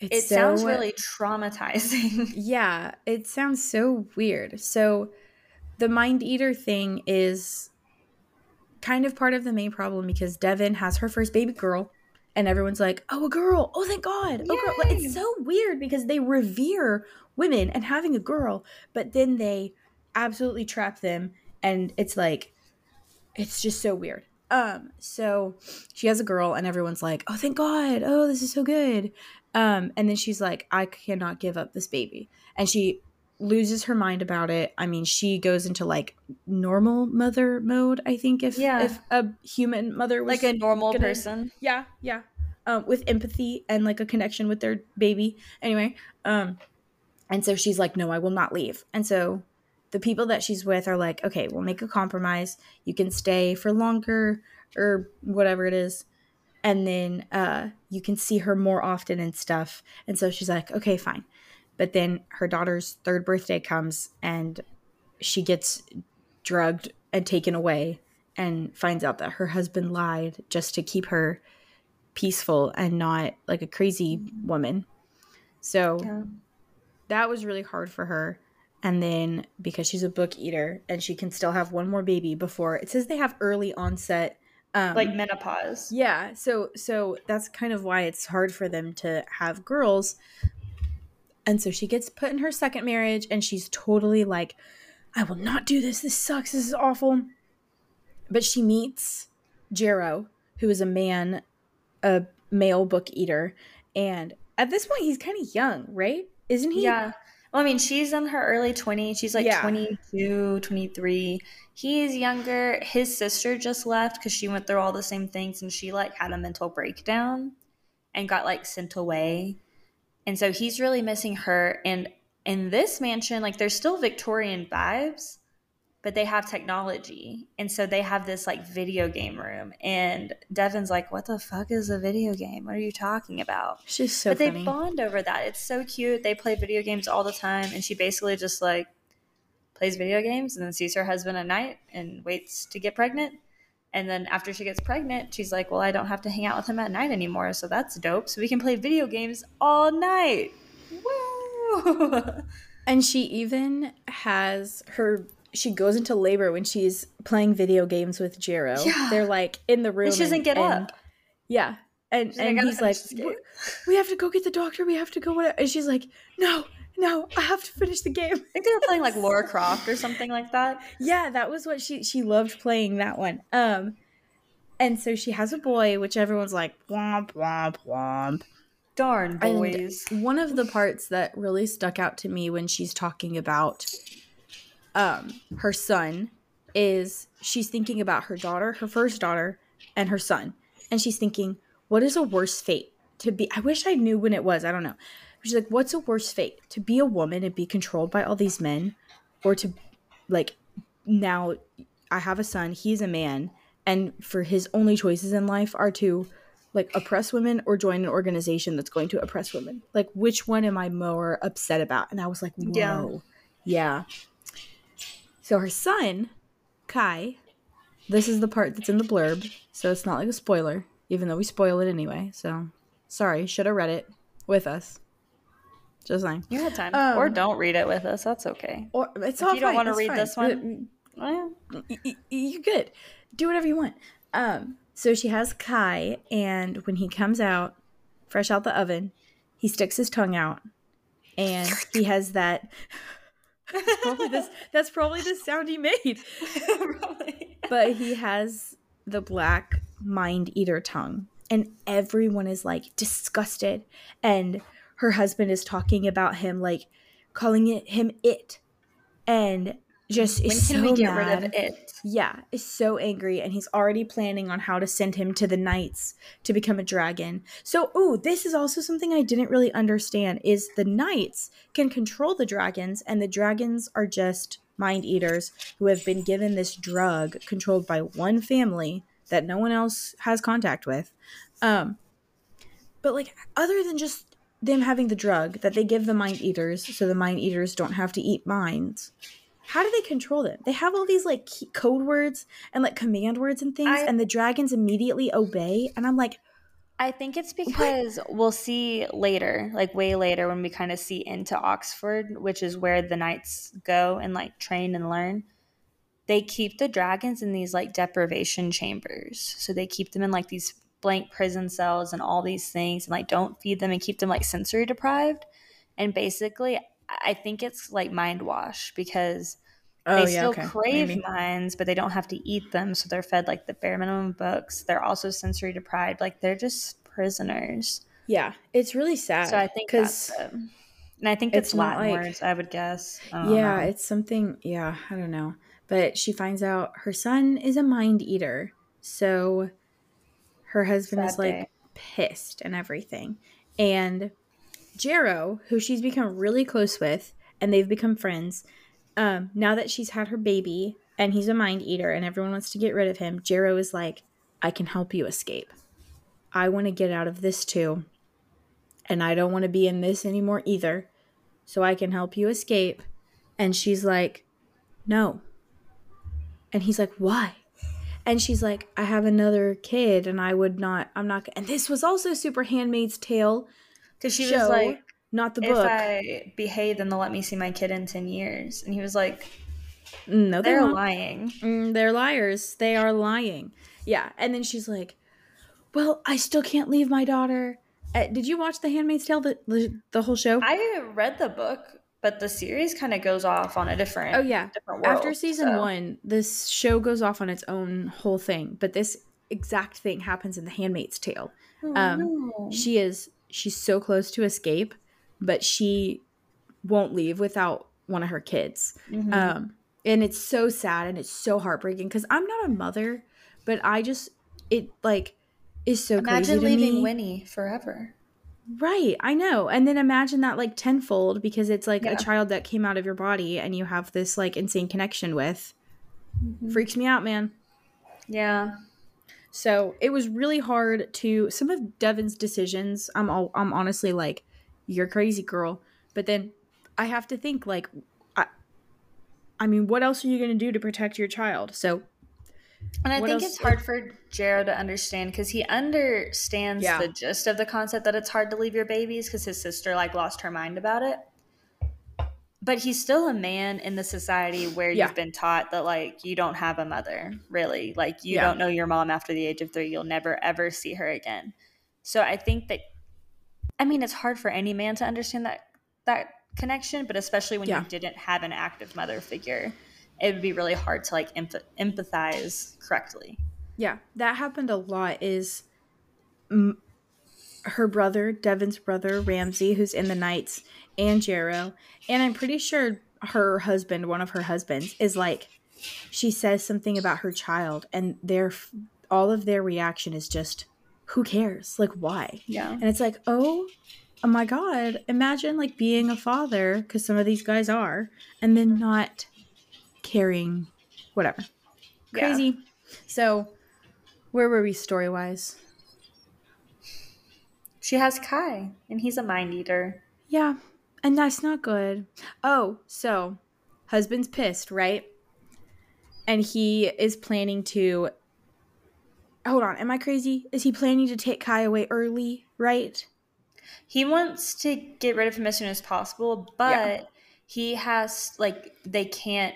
B: It's it so, sounds really traumatizing.
A: Yeah, it sounds so weird. So, the mind eater thing is kind of part of the main problem because Devon has her first baby girl and everyone's like, "Oh, a girl! Oh, thank God! Oh, girl!" Like, it's so weird because they revere women and having a girl, but then they absolutely trap them, and it's like, it's just so weird. Um, so she has a girl, and everyone's like, "Oh, thank God! Oh, this is so good!" Um, and then she's like, "I cannot give up this baby," and she loses her mind about it. I mean, she goes into like normal mother mode. I think if yeah. if a human mother
B: was like a normal gonna, person,
A: yeah, yeah, um, with empathy and like a connection with their baby. Anyway, um, and so she's like, no, I will not leave. And so the people that she's with are like, okay, we'll make a compromise. You can stay for longer or whatever it is. And then uh, you can see her more often and stuff. And so she's like, okay, fine. But then her daughter's third birthday comes and she gets drugged and taken away and finds out that her husband lied just to keep her peaceful and not like a crazy woman. So yeah. that was really hard for her. And then because she's a book eater and she can still have one more baby before it says they have early onset
B: um, like menopause.
A: Yeah, so so that's kind of why it's hard for them to have girls and so she gets put in her second marriage and she's totally like, I will not do this. This sucks. This is awful. But she meets Jarrow, who is a man, a male book eater. And at this point, he's kind of young, right? Isn't he?
B: Yeah. Well, I mean, she's in her early 20s. She's like yeah. 22, 23. He's younger. His sister just left because she went through all the same things and she like had a mental breakdown and got like sent away and so he's really missing her. And in this mansion, like there's still Victorian vibes, but they have technology. And so they have this like video game room. And Devon's like, What the fuck is a video game? What are you talking about?
A: She's so
B: But
A: funny.
B: they bond over that. It's so cute. They play video games all the time. And she basically just like plays video games and then sees her husband at night and waits to get pregnant and then after she gets pregnant, she's like, Well, I don't have to hang out with him at night anymore. So that's dope. So we can play video games all night. Woo!
A: and she even has her she goes into labor when she's playing video games with Jarrow. Yeah. They're like in the room.
B: And she doesn't and, get
A: and,
B: up.
A: Yeah. And, and he's like, we have to go get the doctor. We have to go. Whatever. And she's like, no, no, I have to finish the game. I
B: think they were playing like Laura Croft or something like that.
A: Yeah, that was what she she loved playing that one. Um, and so she has a boy, which everyone's like womp womp womp.
B: Darn boys.
A: And one of the parts that really stuck out to me when she's talking about um her son is she's thinking about her daughter, her first daughter, and her son, and she's thinking, what is a worse fate to be? I wish I knew when it was. I don't know She's like, what's a worse fate? To be a woman and be controlled by all these men, or to, like, now I have a son, he's a man, and for his only choices in life are to, like, oppress women or join an organization that's going to oppress women. Like, which one am I more upset about? And I was like, whoa. Yeah. yeah. So her son, Cai, this is the part that's in the blurb, so it's not like a spoiler, even though we spoil it anyway. So sorry, should have read it with us. Just saying.
B: You had time, um, or don't read it with us. That's okay.
A: Or it's
B: if
A: all
B: you don't want to read
A: fine.
B: this one.
A: Well, you good. Do whatever you want. Um. So she has Cai, and when he comes out, fresh out the oven, he sticks his tongue out, and he has that. That's probably this. That's probably the sound he made. but he has the black mind eater tongue, and everyone is like disgusted and her husband is talking about him like calling it him it and just
B: When
A: is
B: can
A: so
B: we get
A: mad.
B: rid of it?
A: Yeah, is so angry and he's already planning on how to send him to the knights to become a dragon. So, ooh, this is also something I didn't really understand is the knights can control the dragons and the dragons are just mind eaters who have been given this drug controlled by one family that no one else has contact with. Um but like other than just them having the drug that they give the mind eaters so the mind eaters don't have to eat minds how do they control them they have all these like code words and like command words and things
B: I-
A: and the dragons immediately obey and i'm like
B: I think it's because we'll see later, like way later, when we kind of see into Oxford, which is where the knights go and like train and learn. They keep the dragons in these like deprivation chambers. So they keep them in like these blank prison cells and all these things and like don't feed them and keep them like sensory deprived. And basically, I think it's like mind wash because
A: oh
B: they still crave minds, but they don't have to eat them. So they're fed like the bare minimum books. They're also sensory deprived. Like they're just prisoners.
A: yeah it's really sad
B: So I think
A: because.
B: And I think
A: it's
B: it's, Latin
A: like-
B: words, I would guess. I
A: yeah
B: know.
A: it's something yeah i don't know but she finds out her son is a mind eater so her husband is
B: Sad
A: like pissed and everything and Jarrow, who she's become really close with and they've become friends um now that she's had her baby and he's a mind eater and everyone wants to get rid of him Jarrow is like i can help you escape. I want to get out of this too. And i don't want to be in this anymore either. So i can help you escape. And she's like no. And he's like why? And she's like i have another kid and i would not i'm not and this was also super handmaid's tale
B: Because she
A: show,
B: was like,
A: not the book.
B: if I behave, then they'll let me see my kid in 10 years. And he was like,
A: Mm, no they
B: they're lying.
A: Mm, they're liars. They are lying. Yeah. And then she's like, Well, I still can't leave my daughter. Uh, did you watch The Handmaid's Tale, the, the, the whole show?
B: I read the book, but the series kind of goes off on a different,
A: oh, yeah.
B: different world.
A: After season
B: so-
A: one, this show goes off on its own whole thing. But this exact thing happens in The Handmaid's Tale.
B: Oh,
A: Um,
B: no.
A: She is, she's so close to escape, but she won't leave without one of her kids.
B: Mhm.
A: Um, and it's so sad and it's so heartbreaking because I'm not a mother, but I just it like is so
B: Imagine
A: crazy to
B: leaving
A: me.
B: Winnie forever.
A: right, I know. And then imagine that like tenfold because it's like
B: Yeah.
A: a child that came out of your body and you have this like insane connection with.
B: Mm-hmm.
A: Freaks me out, man.
B: Yeah.
A: So it was really hard to some of Devon's decisions. I'm all, I'm honestly like, you're crazy, girl. But then I have to think like, I, I mean, what else are you gonna do to protect your child? So
B: And I
A: What
B: think
A: else-
B: it's hard for Jarrow to understand because he understands
A: Yeah.
B: the gist of the concept that it's hard to leave your babies because his sister like lost her mind about it. But he's still a man in the society where
A: Yeah.
B: you've been taught that like you don't have a mother, really. Like you
A: Yeah.
B: don't know your mom after the age of three. You'll never ever see her again. So I think that I mean it's hard for any man to understand that that connection, but especially when
A: Yeah.
B: you didn't have an active mother figure, it would be really hard to like empath- empathize correctly.
A: Yeah, that happened a lot. Is m- her brother, Devon's brother, Ramsey, who's in the Knights, and Jarrow, and I'm pretty sure her husband, one of her husbands, is like, she says something about her child, and their all of their reaction is just, who cares? Like, why?
B: Yeah.
A: And it's like, oh, oh my god, imagine like being a father, because some of these guys are, and then not caring, whatever.
B: Yeah.
A: Crazy. So, where were we story wise?
B: She has Cai, and he's a mind eater.
A: Yeah, and that's not good. Oh, so husband's pissed, right? And he is planning to. Hold on, am I crazy? Is he planning to take Cai away early, right?
B: He wants to get rid of him as soon as possible, but
A: Yeah.
B: he has like they can't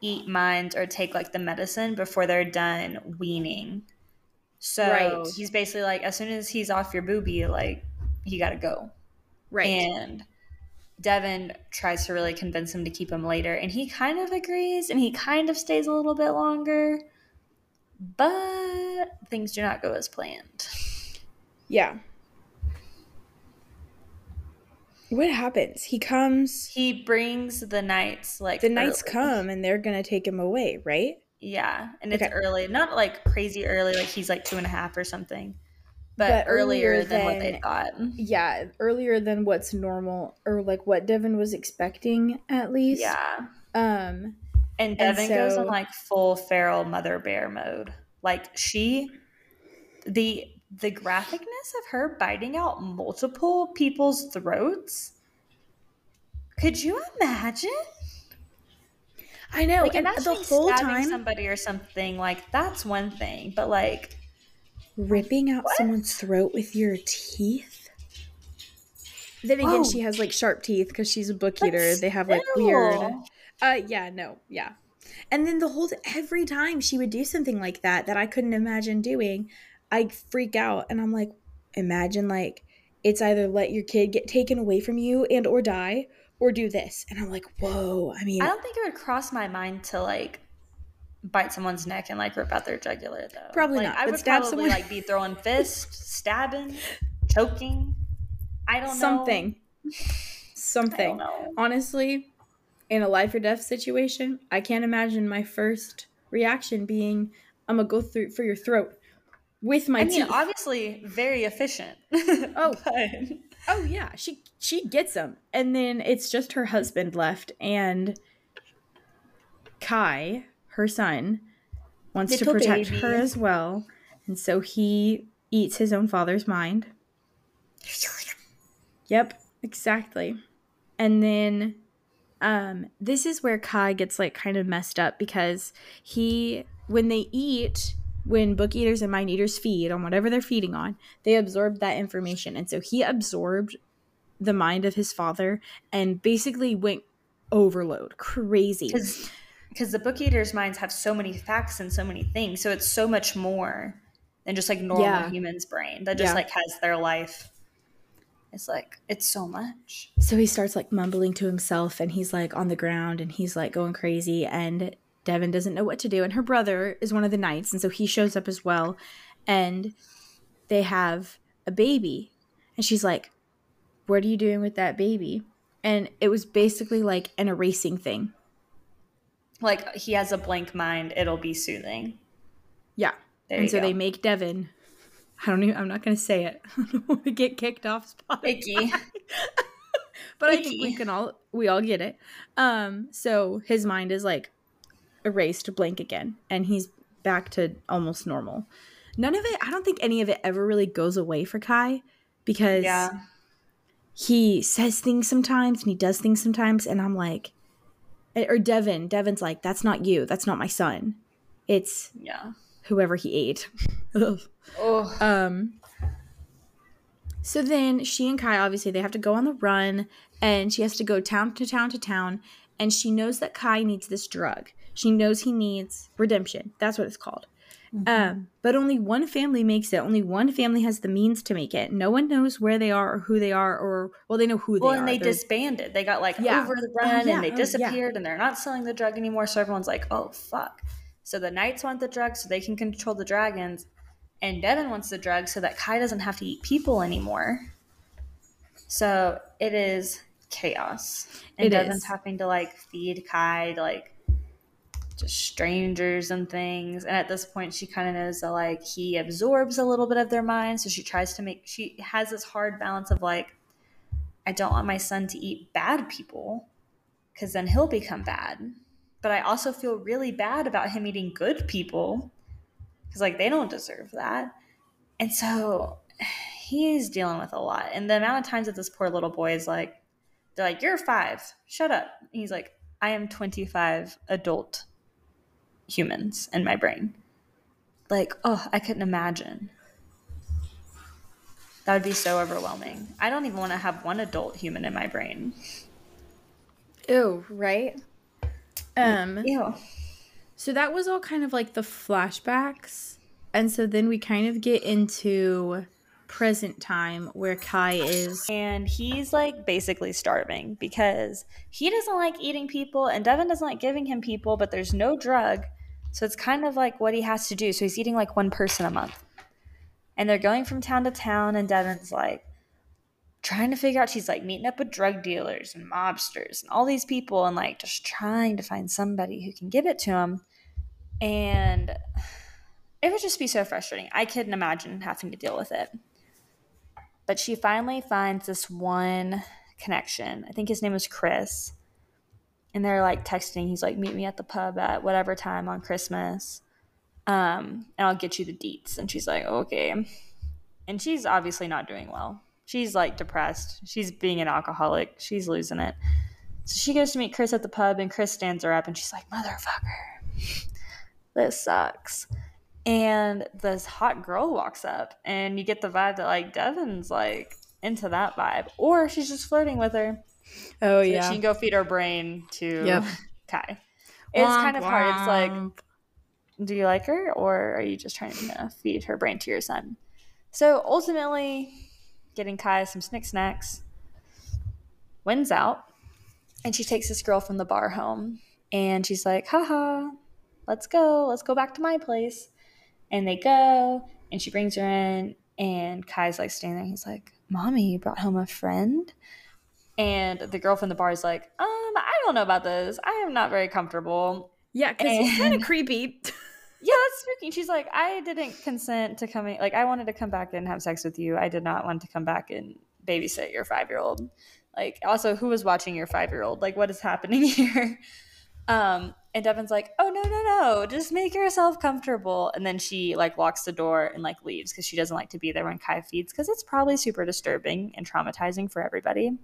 B: eat minds or take like the medicine before they're done weaning. So
A: Right.
B: he's basically like, as soon as he's off your boobie, like he got to go.
A: Right.
B: And Devon tries to really convince him to keep him later, and he kind of agrees, and he kind of stays a little bit longer, but things do not go as planned.
A: yeah. What happens? He comes.
B: He brings the knights like
A: The knights
B: early.
A: come and they're gonna take him away, right?
B: Yeah, and it's
A: Okay.
B: early, not like crazy early, like he's like two and a half or something, but,
A: But
B: earlier,
A: earlier
B: than, what they
A: than-
B: thought.
A: Yeah, earlier than what's normal or like what Devon was expecting at least.
B: Yeah,
A: Um.
B: and Devon goes
A: so-
B: in like full feral mother bear mode. Like she, the the graphicness of her biting out multiple people's throats. Could you imagine?
A: I know.
B: Like
A: and
B: imagine
A: the whole
B: stabbing
A: time
B: somebody or something. Like that's one thing, but like
A: ripping out
B: What?
A: someone's throat with your teeth. Then again,
B: Whoa.
A: she has like sharp teeth because she's a book
B: but
A: eater. They have like weird. Uh, yeah, no, yeah. And then the whole every time she would do something like that that I couldn't imagine doing, I'd freak out, and I'm like, imagine like it's either let your kid get taken away from you and or die, or do this, and I'm like, whoa. I mean,
B: I don't think it would cross my mind to like bite someone's neck and like rip out their jugular though.
A: Probably
B: Like,
A: not,
B: I would
A: stab
B: probably
A: someone-
B: like be throwing fists, stabbing, choking. I don't
A: something,
B: know.
A: something.
B: Something.
A: honestly, in a life or death situation, I can't imagine my first reaction being, "I'm gonna go through for your throat with my
B: I mean,
A: teeth."
B: obviously, very efficient.
A: Oh.
B: but
A: oh yeah, she she gets them, and then it's just her husband left, and Cai, her son, wants to protect
B: baby.
A: her as well, and so he eats his own father's mind. Yep, exactly. And then um this is where Cai gets like kind of messed up because he when they eat when book eaters and mind eaters feed on whatever they're feeding on, they absorb that information. And so he absorbed the mind of his father and basically went overload, crazy.
B: because because the book eaters' minds have so many facts and so many things, so it's so much more than just like normal
A: Yeah.
B: humans' brain that just
A: Yeah.
B: like has their life. It's like it's so much.
A: So he starts like mumbling to himself and he's like on the ground and he's like going crazy and Devon doesn't know what to do and her brother is one of the knights and so he shows up as well and they have a baby and she's like what are you doing with that baby and it was basically like an erasing thing
B: Like he has a blank mind, it'll be soothing.
A: yeah
B: There
A: and so
B: go.
A: they make Devon I don't even I'm not gonna say it I don't want to get kicked off Spotify
B: Icky.
A: but I think we can all we all get it. Um, so his mind is like erased blank again, and he's back to almost normal. None of it, I don't think any of it ever really goes away for Cai because
B: yeah.
A: he says things sometimes and he does things sometimes, and I'm like, or Devon, Devon's like, that's not you, that's not my son, it's
B: Yeah.
A: whoever he ate.
B: Oh.
A: Um so then she and Cai obviously they have to go on the run and she has to go town to town to town and she knows that Cai needs this drug. She knows he needs redemption. That's what it's called. Um, but only one family makes it. Only one family has the means to make it. No one knows where they are or who they are or well they know who they
B: Well,
A: are.
B: and they
A: They're-
B: disbanded. They got like
A: Yeah.
B: over the
A: Oh,
B: run
A: yeah.
B: and they
A: Oh, yeah.
B: disappeared and they're not selling the drug anymore. So everyone's like, oh, fuck. So the knights want the drug so they can control the dragons. And Devon wants the drug so that Cai doesn't have to eat people anymore. So it is chaos. And
A: It
B: Devon's
A: is.
B: having to like feed Cai to like just strangers and things. And at this point, she kind of knows that like he absorbs a little bit of their mind. So she tries to make, she has this hard balance of like, I don't want my son to eat bad people because then he'll become bad. But I also feel really bad about him eating good people because, like, they don't deserve that. And so he's dealing with a lot. And the amount of times that this poor little boy is like, they're like, You're five, shut up. And he's like, I am 25 adult humans in my brain. Like, oh, I couldn't imagine. That would be so overwhelming. I don't even want to have one adult human in my brain.
A: Ew, right? Um
B: Ew.
A: So that was all kind of like the flashbacks. And so then we kind of get into present time where Cai is
B: And he's like basically starving because he doesn't like eating people and Devon doesn't like giving him people, but there's no drug. So it's kind of like what he has to do. So he's eating like one person a month. And they're going from town to town, and Devon's like, trying to figure out she's like meeting up with drug dealers and mobsters and all these people and like just trying to find somebody who can give it to him and it would just be so frustrating. I couldn't imagine having to deal with it. But she finally finds this one connection. I think his name was chris and they're like texting he's like meet me at the pub at whatever time on christmas um, and i'll get you the deets and she's like okay and she's obviously not doing well she's like depressed. She's being an alcoholic. She's losing it. So she goes to meet Chris at the pub, and Chris stands her up, and she's like, "Motherfucker, this sucks." And this hot girl walks up, and you get the vibe that like Devon's like into that vibe, or she's just flirting with her.
A: Oh
B: so
A: yeah,
B: she can go feed her brain to
A: Yep.
B: Cai. It's
A: Womp
B: kind of hard. It's like do you like her or are you just trying to feed her brain to your son? So ultimately, getting Cai some snick snacks, wins out, and she takes this girl from the bar home, and she's like, haha, let's go, let's go back to my place. And they go, and she brings her in, and Cai's like standing there. He's like, Mommy, you brought home a friend? And the girl from the bar is like, um, I don't know about this. I am not very comfortable.
A: yeah, because he's kind of creepy.
B: Yeah, that's spooky. She's like, I didn't consent to coming. Like, I wanted to come back and have sex with you. I did not want to come back and babysit your five year old. Like, also, who was watching your five year old? Like, what is happening here? Um, and Devon's like, oh no no no, just make yourself comfortable. And then she like locks the door and like leaves because she doesn't like to be there when Cai feeds because it's probably super disturbing and traumatizing for everybody.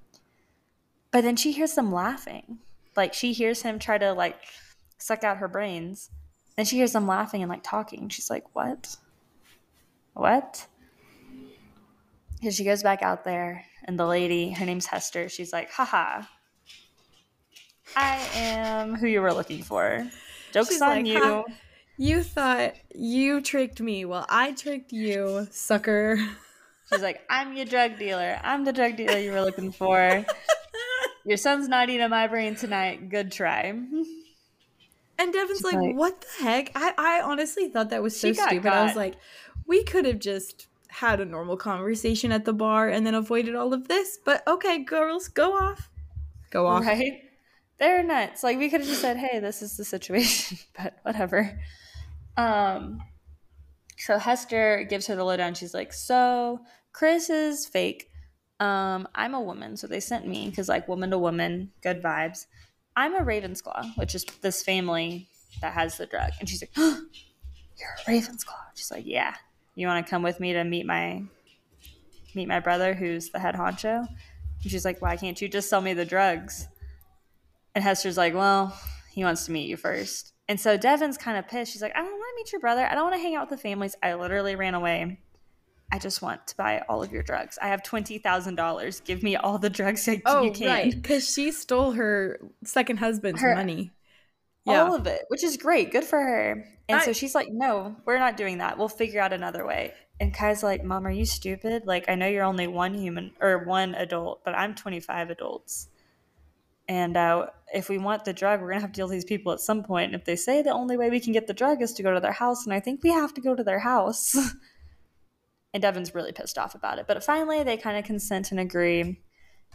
B: But then she hears them laughing. Like she hears him try to like suck out her brains. And she hears them laughing and like talking. She's like, What? What? And she goes back out there, and the lady, her name's Hester, she's like, Haha, I am who you were looking for. Joke's
A: She's
B: on
A: like,
B: you.
A: "Ha." You thought you tricked me. Well, I tricked you, sucker.
B: She's like, I'm your drug dealer. I'm the drug dealer you were looking for. Your son's not eating my brain tonight. Good try.
A: And
B: Devon's
A: like,
B: like-
A: what the heck? I, I honestly thought that was so
B: She got
A: stupid. I was like, we could have just had a normal conversation at the bar and then avoided all of this. But okay, girls, go off. Go off.
B: Right? They're nuts. Like we could have just said, "Hey, this is the situation," but whatever. Um so Hester gives her the lowdown. She's like, "So, Chris is fake. Um I'm a woman, so they sent me cuz like woman to woman, good vibes. I'm a Ravenscar, which is this family that has the drug." And she's like, "You're a Ravenscar." She's like, "Yeah. You want to come with me to meet my meet my brother who's the head honcho?" And she's like, Why can't you just sell me the drugs? And Hester's like, Well, he wants to meet you first. And so Devon's kind of pissed. She's like, I don't want to meet your brother. I don't want to hang out with the families. I literally ran away. I just want to buy all of your drugs. I have $20,000. Give me all the drugs that
A: Oh,
B: you can.
A: right. Because she stole her second husband's
B: Her-
A: money.
B: All of it, which is great. Good for her. And
A: I-
B: so she's like, No, we're not doing that. We'll figure out another way. And Cai's like, Mom, are you stupid? Like, I know you're only one human or one adult, but I'm 25 adults. And uh, if we want the drug, we're going to have to deal with these people at some point. And if they say the only way we can get the drug is to go to their house, and I think we have to go to their house. and Devon's really pissed off about it. But finally, they kind of consent and agree.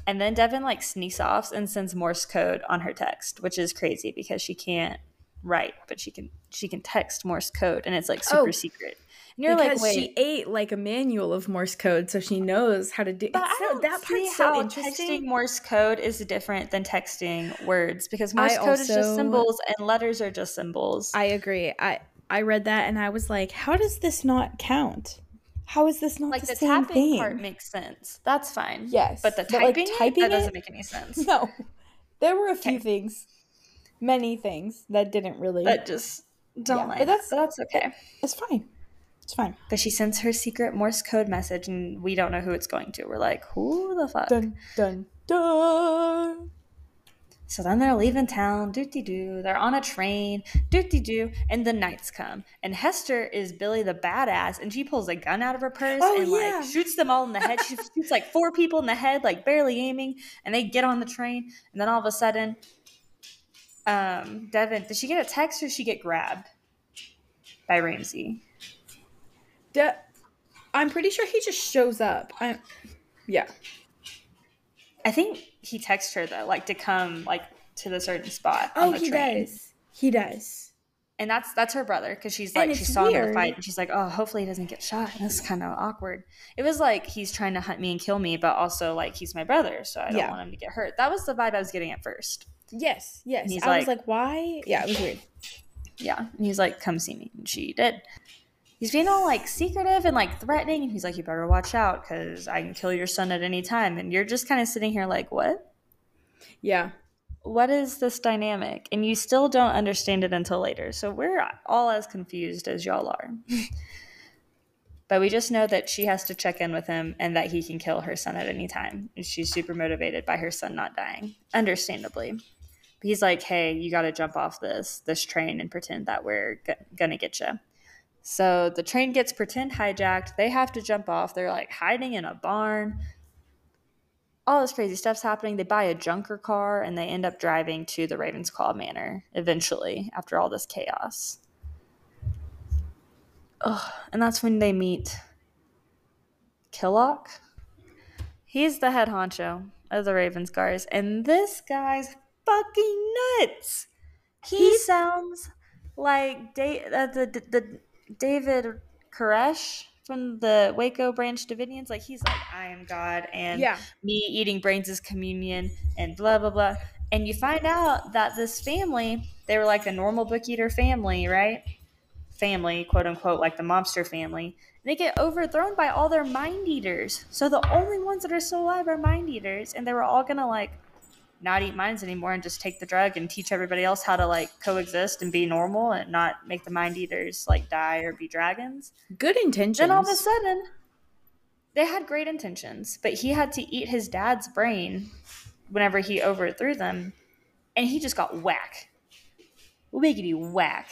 B: And then Devon like sneaks off and sends Morse code on her text, which is crazy because she can't write, but she can she can text Morse code, and it's like oh, super
A: Oh,
B: secret. And you're like, wait,
A: she ate like a manual of Morse code, so she knows how to do.
B: But
A: so- that part's so interesting.
B: texting Morse code is different than texting words because Morse
A: I
B: code is just symbols and letters are just symbols.
A: I agree. I I read that and I was like, how does this not count? How is this not
B: like
A: the,
B: the,
A: same
B: tapping
A: thing?
B: part makes sense. That's fine.
A: Yes,
B: But the
A: but, like,
B: typing, it,
A: typing
B: that
A: it?
B: doesn't make any sense.
A: no, there were a few
B: Okay.
A: things, many things that didn't really.
B: That just don't
A: Yeah,
B: like.
A: but that's-
B: but that's okay.
A: it's fine. It's fine.
B: But she sends her secret Morse code message, and we don't know who it's going to. We're like, who the fuck?
A: Dun dun dun.
B: So then they're leaving town, doot doo. They're on a train, doot doo, and the knights come. And Hester is Billy the badass, and she pulls a gun out of her purse
A: Oh,
B: and
A: yeah.
B: like shoots them all in the head. She shoots like four people in the head, like barely aiming, and they get on the train. And then all of a sudden, um, Devon, did she get a text or she get grabbed by Ramsey?
A: De- I'm pretty sure he just shows up. I, yeah.
B: I think he texts her though, like to come like to the certain spot.
A: Oh, he train. does. He does.
B: And that's that's her brother because she's like she saw weird. him in the fight and she's like, oh, hopefully he doesn't get shot. And that's kind of awkward. It was like he's trying to hunt me and kill me, but also like he's my brother, so I don't yeah. want him to get hurt. That was the vibe I was getting at first.
A: Yes, yes. I like, was like, why? Yeah, it was weird.
B: Yeah, and he's like, come see me, and she did. He's being all like secretive and like threatening, and he's like, you better watch out because I can kill your son at any time, and you're just kind of sitting here like, what?
A: Yeah,
B: what is this dynamic? And you still don't understand it until later. So we're all as confused as y'all are. but we just know that she has to check in with him and that he can kill her son at any time. And she's super motivated by her son not dying, understandably. But he's like, "Hey, you got to jump off this this train and pretend that we're g- gonna get you." So the train gets pretend hijacked. They have to jump off. They're like hiding in a barn all this crazy stuff's happening. They buy a junker car and they end up driving to the Ravenscar Manor eventually after all this chaos. Ugh, and that's when they meet Killock. He's the head honcho of the Ravenscars, and this guy's fucking nuts. He He's- sounds like da- uh, the, the, the David Koresh from the Waco Branch Davidians. Like he's like, I am God, and yeah. me eating brains is communion, and blah blah blah. And you find out that this family, they were like a normal book eater family, right? Family, quote unquote, like the mobster family. They get overthrown by all their mind eaters. So the only ones that are still alive are mind eaters, and they were all gonna like not eat minds anymore and just take the drug and teach everybody else how to like coexist and be normal and not make the mind eaters like die or be dragons.
A: Good intentions.
B: Then all of a sudden, they had great intentions, but he had to eat his dad's brain whenever he overthrew them, and he just got whack. Wiggity whack.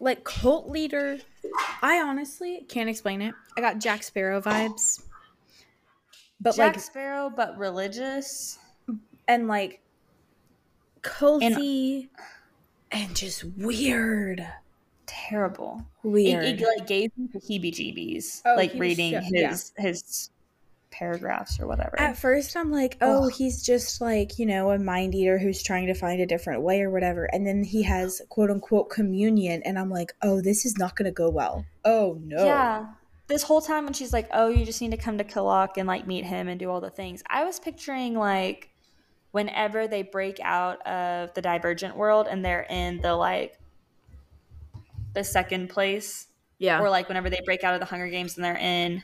A: Like cult leader, I honestly can't explain it. I got Jack Sparrow vibes.
B: But Jack like Sparrow, but religious
A: and like cozy and, and just weird.
B: Terrible.
A: Weird.
B: It, it like gave me the heebie-jeebies, oh, like reading his yeah. his paragraphs or whatever.
A: At first, I'm like, oh, Ugh. he's just like, you know, a mind eater who's trying to find a different way or whatever. And then he has quote unquote communion. And I'm like, oh, this is not going to go well. Oh, no.
B: Yeah. This whole time when she's like, oh, you just need to come to Killock and like meet him and do all the things, I was picturing like whenever they break out of the divergent world and they're in the like the second place.
A: Yeah.
B: Or like whenever they break out of the Hunger Games and they're in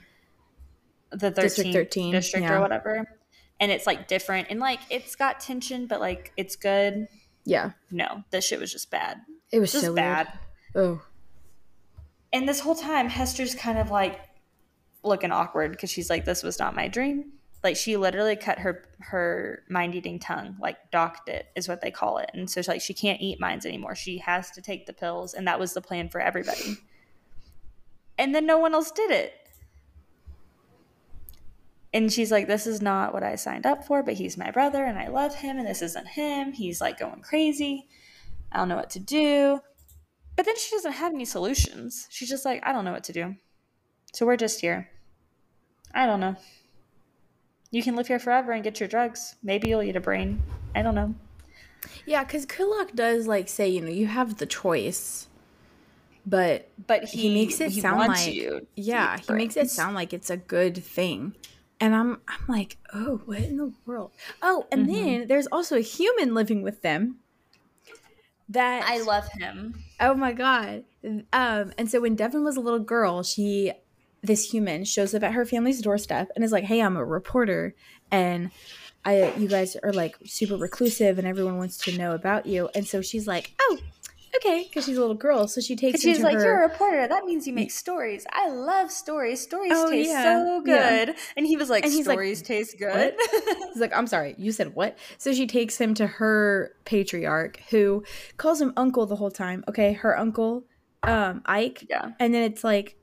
B: the 13th district, 13, district yeah. or whatever. And it's like different and like it's got tension, but like it's good.
A: Yeah.
B: No, this shit was just bad.
A: It was just so bad. Oh.
B: And this whole time, Hester's kind of like looking awkward because she's like, this was not my dream like she literally cut her her mind eating tongue like docked it is what they call it. And so she's like she can't eat minds anymore. She has to take the pills and that was the plan for everybody. And then no one else did it. And she's like this is not what i signed up for but he's my brother and i love him and this isn't him. He's like going crazy. I don't know what to do. But then she doesn't have any solutions. She's just like i don't know what to do. So we're just here. I don't know you can live here forever and get your drugs. Maybe you'll eat a brain. I don't know.
A: Yeah, because Killock does like say, you know, you have the choice, but
B: but he,
A: he makes it he sound like yeah, he makes it sound like it's a good thing, and I'm I'm like, oh, what in the world? Oh, and mm-hmm. then there's also a human living with them. That
B: I love him.
A: Oh my god! Um, and so when Devon was a little girl, she this human shows up at her family's doorstep and is like, "Hey, I'm a reporter, and I you guys are like super reclusive, and everyone wants to know about you." And so she's like, "Oh." Okay, because she's a little girl, so she takes.
B: She's like, her... "You're a reporter. That means you make stories. I love stories. Stories oh, taste yeah. so good." Yeah. And he was like, and he's "Stories like, taste good."
A: he's like, "I'm sorry, you said what?" So she takes him to her patriarch, who calls him uncle the whole time. Okay, her uncle, um, Ike.
B: Yeah,
A: and then it's like,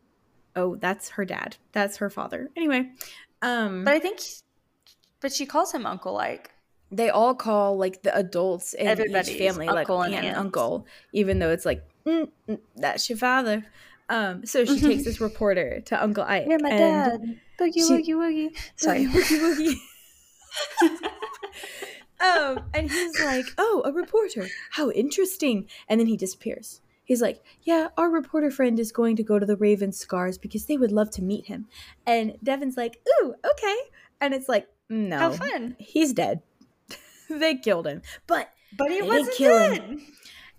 A: oh, that's her dad. That's her father. Anyway, um
B: But I think but she calls him uncle like
A: they all call like the adults in each family like aunt and uncle, even though it's like mm, mm, that's your father. Um, so she takes this reporter to Uncle Ike.
B: You're my dad. Boogie she, woogie woogie. Sorry. Boogie woogie.
A: um, and he's like, "Oh, a reporter. How interesting!" And then he disappears. He's like, "Yeah, our reporter friend is going to go to the Ravenscars because they would love to meet him." And Devon's like, "Ooh, okay." And it's like, "No,
B: How fun.
A: He's dead. they killed him, but
B: But he wasn't
A: kill him.
B: dead.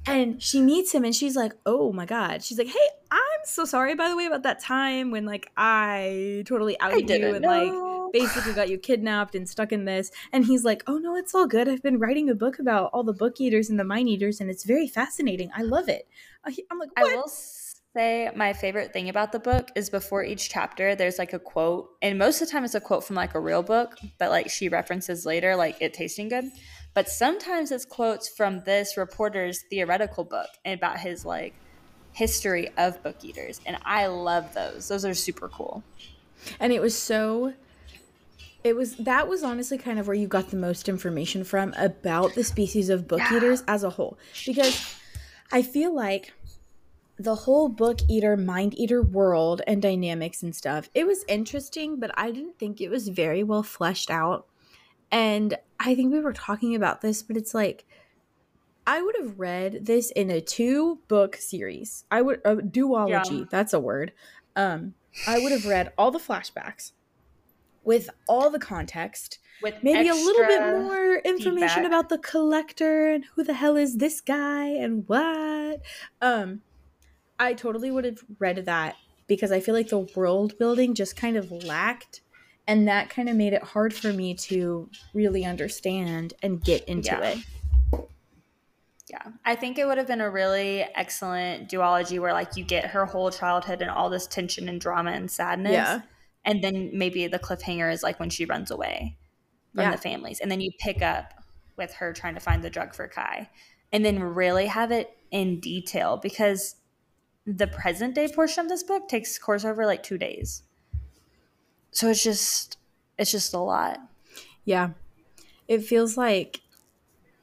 A: and she meets him and she's like, "Oh my god." She's like, "Hey, I'm so sorry by the way about that time when like I totally outed
B: I
A: you and like
B: know.
A: basically got you kidnapped and stuck in this." And he's like, "Oh no, it's all good. I've been writing a book about all the book eaters and the mind eaters and it's very fascinating. I love it." I'm like,
B: I will say my favorite thing about the book is before each chapter there's like a quote and most of the time it's a quote from like a real book but like she references later like it tasting good but sometimes it's quotes from this reporter's theoretical book and about his like history of book eaters and i love those those are super cool
A: and it was so it was that was honestly kind of where you got the most information from about the species of book
B: Yeah.
A: eaters as a whole. Because i feel like the whole book eater mind eater world and dynamics and stuff it was interesting but i didn't think it was very well fleshed out. And i think we were talking about this but it's like i would have read this in a two book series. I would a duology
B: Yeah.
A: that's a word. Um i would have read all the flashbacks with all the context
B: with
A: maybe a little bit more information
B: feedback.
A: about the collector and who the hell is this guy and what um i totally would have read that because i feel like the world building just kind of lacked and that kind of made it hard for me to really understand and get into
B: Yeah.
A: it
B: Yeah, I think it would have been a really excellent duology where like you get her whole childhood and all this tension and drama and sadness.
A: Yeah.
B: And then maybe the cliffhanger is like when she runs away from
A: Yeah.
B: the families. And then you pick up with her trying to find the drug for Cai. And then really have it in detail because the present day portion of this book takes course over like two days. So it's just it's just a lot.
A: yeah it feels like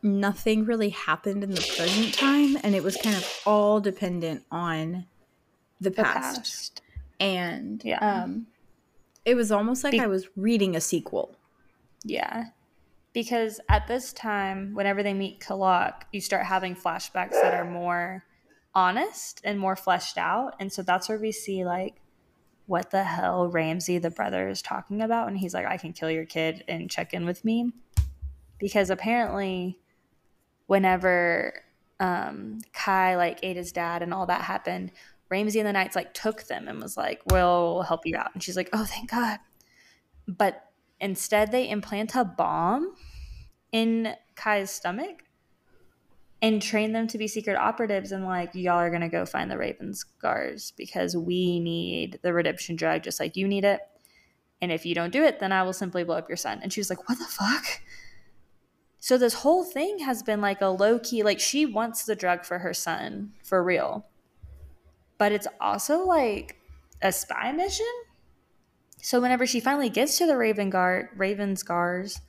A: nothing really happened in the present time and it was kind of all dependent on the
B: The
A: past.
B: past.
A: and
B: Yeah.
A: um it was almost like
B: Be-
A: i was reading a sequel
B: Yeah. Because at this time, whenever they meet Killock, you start having flashbacks that are more honest and more fleshed out. And so that's where we see, like, what the hell Ramsey, the brother, is talking about. And he's like, I can kill your kid and check in with me. Because apparently, whenever um, Cai, like, ate his dad and all that happened, Ramsey and the Knights, like, took them and was like, We'll help you out. And she's like, Oh, thank God. But Instead, they implant a bomb in Cai's stomach and train them to be secret operatives and like y'all are gonna go find the Ravenscars because we need the redemption drug just like you need it. And if you don't do it, then I will simply blow up your son. And she was like, What the fuck? So this whole thing has been like a low key, like she wants the drug for her son for real. But it's also like a spy mission. So whenever she finally gets to the Raven Guard, Ravenscars,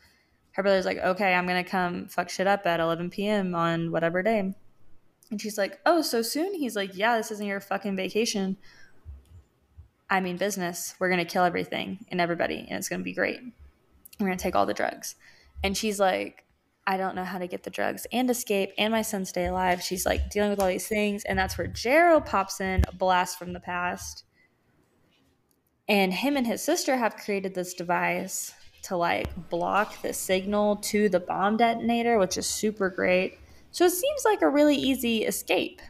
B: her brother's like, "Okay, I'm gonna come fuck shit up at 11 p.m. on whatever day," and she's like, "Oh, so soon?" He's like, "Yeah, this isn't your fucking vacation. I mean business. We're gonna kill everything and everybody, and it's gonna be great. We're gonna take all the drugs." And she's like, "I don't know how to get the drugs and escape, and my son stay alive." She's like dealing with all these things, and that's where Jarrow pops in, a blast from the past and him and his sister have created this device to like block the signal to the bomb detonator, which is super great. So it seems like a really easy escape.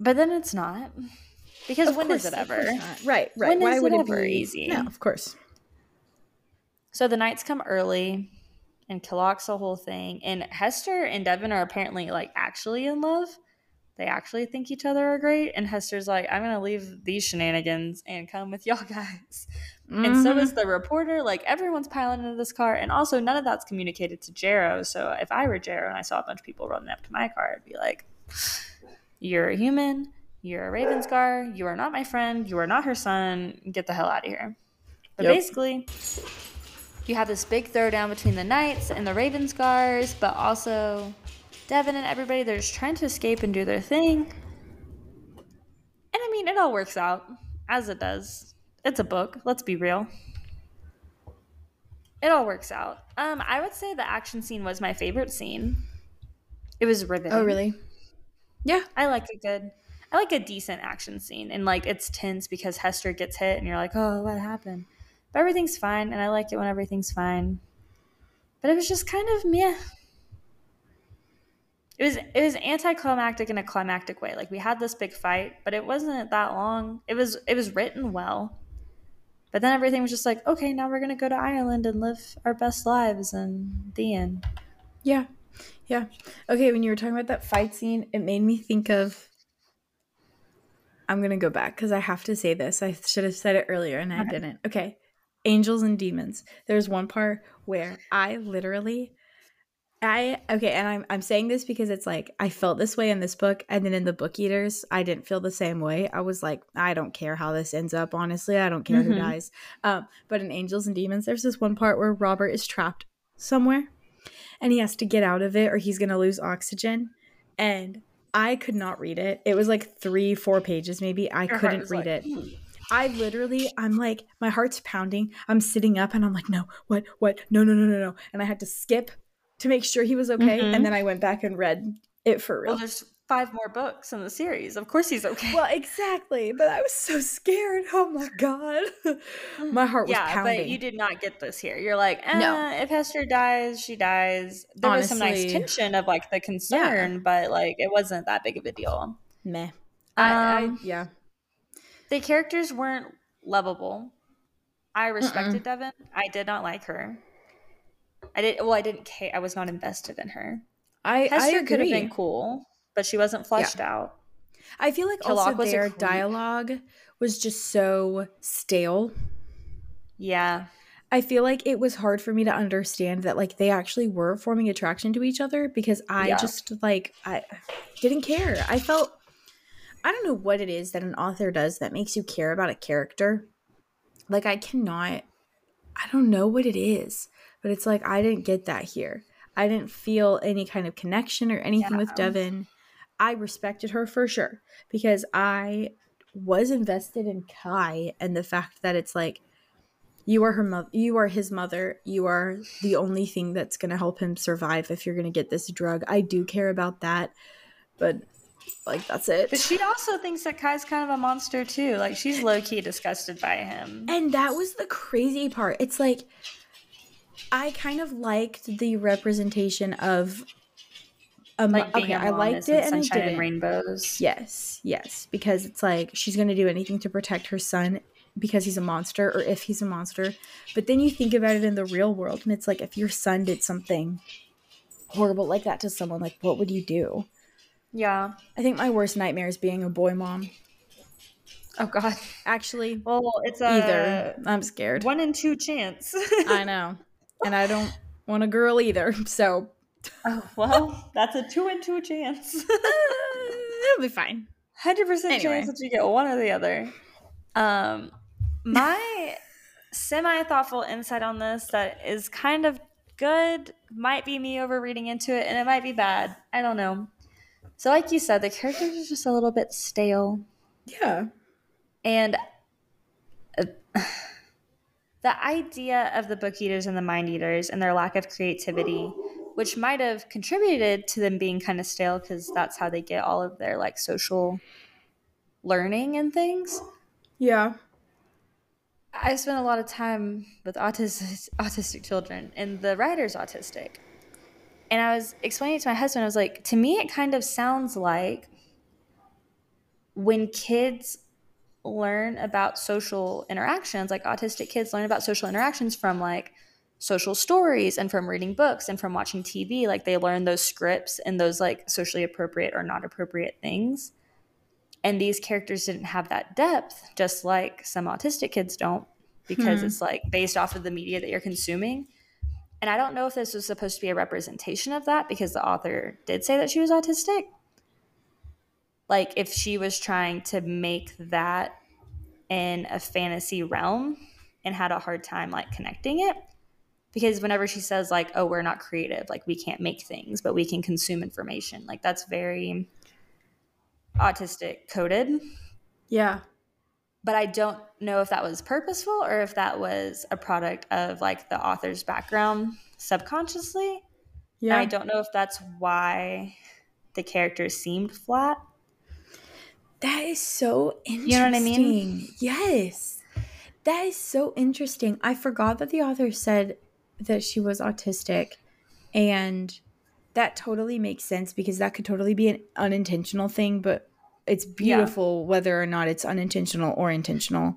B: But then it's not. Because
A: Of
B: when is it ever?
A: Right, right.
B: When
A: Why
B: is
A: would
B: it
A: it
B: ever
A: be
B: easy?
A: No, of course.
B: So the knights come early and Killock's the whole thing. And Hester and Devon are apparently like actually in love. They actually think each other are great. And Hester's like, I'm going to leave these shenanigans and come with y'all guys. And so is mm-hmm. the reporter. Like everyone's piling into this car. And also, none of that's communicated to Jarrow. So if I were Jarrow and I saw a bunch of people running up to my car, I'd be like, You're a human. You're a Ravenscar. You are not my friend. You are not her son. Get the hell out of here. But
A: Yep.
B: basically, you have this big throwdown between the Knights and the Ravenscars, but also Devon and everybody, they're just trying to escape and do their thing. And I mean, it all works out as it does. It's a book, let's be real. it all works out. Um, I would say the action scene was my favorite scene. It was riveting.
A: Oh, really? Yeah.
B: I like a good, I like a decent action scene, and like it's tense because Hester gets hit, and you're like, oh, what happened? But everything's fine, and I like it when everything's fine. But it was just kind of meh. It was it was anticlimactic in a climactic way. Like we had this big fight, but it wasn't that long. It was it was written well. But then everything was just like, okay, now we're gonna go to Ireland and live our best lives and the end.
A: Yeah. Yeah. Okay, when you were talking about that fight scene, it made me think of I'm going to go back cuz I have to say this. I should have said it earlier and I didn't. Okay. Angels and demons. There's one part where I literally I okay, and I'm I'm saying this because it's like I felt this way in this book, and then in the Book Eaters, I didn't feel the same way. I was like, I don't care how this ends up. Honestly, I don't care who
B: Mhm.
A: dies. Um, but in Angels and Demons, there's this one part where Robert is trapped somewhere, and he has to get out of it, or he's gonna lose oxygen. And I could not read it. It was like three, four pages, maybe. I
B: Your
A: couldn't read
B: like,
A: it. I literally, I'm like, my heart's pounding. I'm sitting up and I'm like, no, what, what? No, no, no, no, no. And I had to skip to make sure he was okay.
B: Mhm.
A: And then I went back and read it for real.
B: Well, there's five more books in the series. Of course he's okay.
A: Well, exactly. But I was so scared. Oh my God. my heart was
B: yeah,
A: pounding.
B: but you did not get this here. You're like, eh,
A: No.
B: if Hester dies, she dies. There was some nice tension of like the concern, but like it wasn't that big of a deal.
A: Meh. I,
B: Um,
A: I, yeah.
B: The characters weren't lovable. I respected Devon. I did not like her. I did well. I didn't care. I was not invested in her.
A: I, I
B: Hester could have been cool, but she wasn't fleshed out.
A: I feel like
B: Killock
A: also their dialogue was just so stale.
B: Yeah,
A: I feel like it was hard for me to understand that like they actually were forming attraction to each other because I
B: Yeah.
A: just like I didn't care. I felt I don't know what it is that an author does that makes you care about a character. Like I cannot I don't know what it is, but it's like I didn't get that here. I didn't feel any kind of connection or anything with
B: Yeah.
A: Devon. I respected her for sure because I was invested in Cai and the fact that it's like you are her mother you are his mother you are the only thing that's going to help him survive if you're going to get this drug i do care about that but like that's it
B: but she also thinks that Cai's kind of a monster too. Like she's low key disgusted by him.
A: and that was the crazy part it's like i kind of liked the representation of um,
B: Like
A: okay
B: a
A: i
B: mom
A: liked it and i
B: sunshine and
A: didn't
B: rainbows.
A: yes yes because it's like she's going to do anything to protect her son because he's a monster or if he's a monster but then you think about it in the real world and it's like if your son did something horrible like that to someone like what would you do
B: Yeah.
A: i think my worst nightmare is being a boy mom
B: Oh God.
A: actually
B: Well, it's a
A: either i'm scared
B: one in two chance.
A: i know and i don't want a girl either so
B: oh well, that's a two in two chance.
A: it'll be fine
B: Hundred percent
A: Anyway.
B: chance that you get one or the other. Um, my semi thoughtful insight on this that is kind of good might be me over reading into it, and it might be bad. I don't know. So, like you said, the characters are just a little bit stale.
A: yeah
B: And uh, the idea of the book eaters and the mind eaters and their lack of creativity, which might have contributed to them being kind of stale because that's how they get all of their like social learning and things.
A: yeah
B: I spent a lot of time with autistic, autistic children, and the writer's autistic. And I was explaining it to my husband, I was like, to me, it kind of sounds like when kids learn about social interactions, like autistic kids learn about social interactions from like social stories and from reading books and from watching TV, like they learn those scripts and those like socially appropriate or not appropriate things. And these characters didn't have that depth, just like some autistic kids don't, because
A: Hmm.
B: it's like based off of the media that you're consuming. And I don't know if this was supposed to be a representation of that because the author did say that she was autistic. Like if she was trying to make that in a fantasy realm and had a hard time like connecting it. Because whenever she says like, "Oh, we're not creative, like we can't make things, but we can consume information," like that's very autistic coded.
A: yeah
B: but I don't know if that was purposeful or if that was a product of like the author's background subconsciously. Yeah. And I don't know if that's why the characters seemed flat.
A: That is so interesting. You know what I mean? Yes. That is so interesting. I forgot that the author said that she was autistic and that totally makes sense because that could totally be an unintentional thing, but it's beautiful yeah. whether or not it's unintentional or intentional.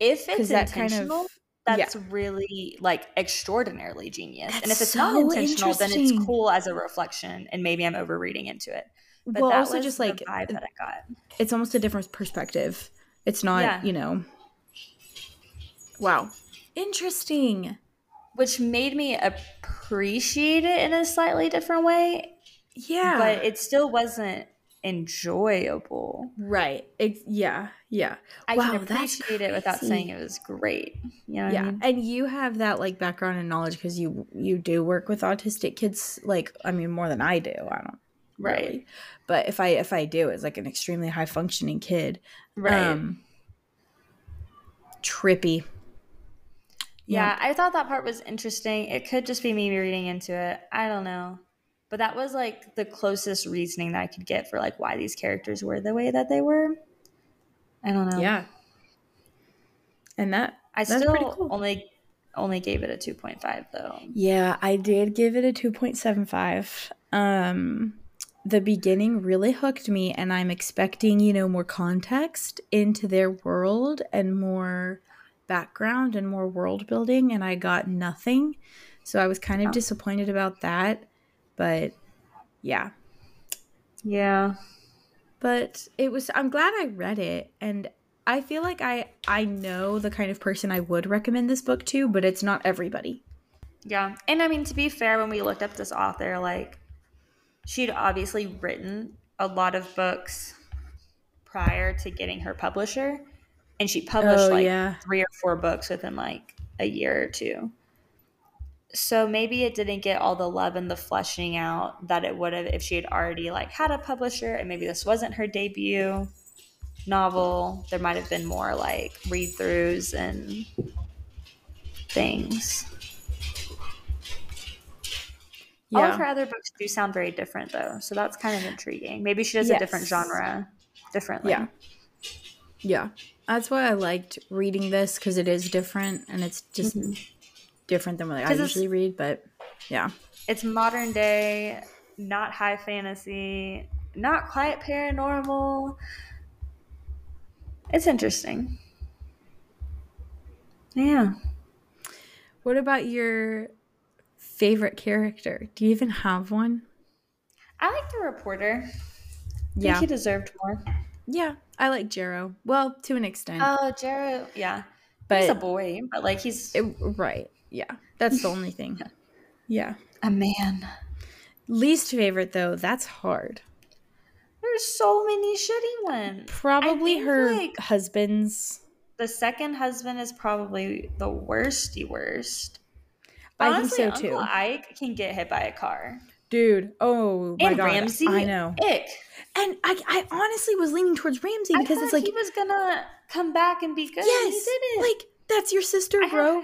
B: If it's that intentional, kind of, that's yeah. really like extraordinarily genius. That's and if it's so not intentional, then it's cool as a reflection, and maybe I'm overreading into it.
A: But well, also just like vibe that I got. It's almost a different perspective. It's not, yeah. you know. Wow, interesting.
B: Which made me appreciate it in a slightly different way. Yeah, but it still wasn't enjoyable.
A: Right. It, yeah. Yeah.
B: I wow, can appreciate it without saying it was great. You know yeah. I mean?
A: And you have that like background and knowledge because you you do work with autistic kids like I mean more than I do. I don't right. Really. But if I if I do it's like an extremely high functioning kid. Right. Um, trippy.
B: Yeah, yeah, I thought that part was interesting. It could just be me reading into it. I don't know. But that was like the closest reasoning that I could get for like why these characters were the way that they were. I don't know.
A: Yeah. And that
B: I still cool. only only gave it a 2.5 though.
A: Yeah, I did give it a 2.75. Um the beginning really hooked me and I'm expecting, you know, more context into their world and more background and more world building and I got nothing. So I was kind of oh. disappointed about that. But yeah.
B: Yeah.
A: But it was I'm glad I read it and I feel like I I know the kind of person I would recommend this book to, but it's not everybody.
B: Yeah. And I mean to be fair when we looked up this author like she'd obviously written a lot of books prior to getting her publisher and she published oh, like yeah. 3 or 4 books within like a year or two so maybe it didn't get all the love and the fleshing out that it would have if she had already like had a publisher and maybe this wasn't her debut novel. There might have been more like read-throughs and things. Yeah. all of her other books do sound very different though so that's kind of intriguing. Maybe she does yes. a different genre differently.
A: Yeah. Yeah. That's why i liked reading this because it is different and it's just mm-hmm different than what like, I usually read, but yeah.
B: It's modern day, not high fantasy, not quite paranormal. It's interesting. Yeah.
A: What about your favorite character? Do you even have one?
B: I like the reporter. Yeah. he deserved more.
A: Yeah, I like Jarrow. Well, to an extent.
B: Oh, Jarrow, yeah. But he's a boy, but like he's
A: it, right. Yeah, that's the only thing. Yeah.
B: A man.
A: Least favorite though, that's hard.
B: There's so many shitty ones.
A: Probably her like husband's.
B: The second husband is probably the worsty worst.
A: I Honestly, think so
B: Uncle too. Ike can get hit by a car.
A: Dude, oh my
B: and
A: god,
B: Ramsey,
A: I know.
B: Ick.
A: And I, I honestly was leaning towards Ramsey because it's like
B: he was gonna come back and be good.
A: Yes, he didn't. Like that's your sister, I bro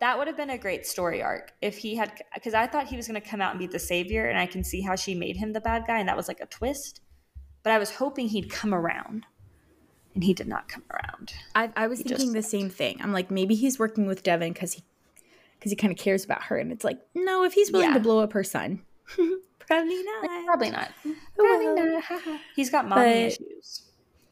B: that would have been a great story arc if he had because i thought he was going to come out and be the savior and i can see how she made him the bad guy and that was like a twist. But i was hoping he'd come around and he did not come around.
A: I, I was he thinking the same thing. I'm like maybe he's working with Devon because he because he kind of cares about her and it's like no if he's willing yeah. to blow up her son probably not.
B: Probably not. Probably well, not. he's got mommy but, issues.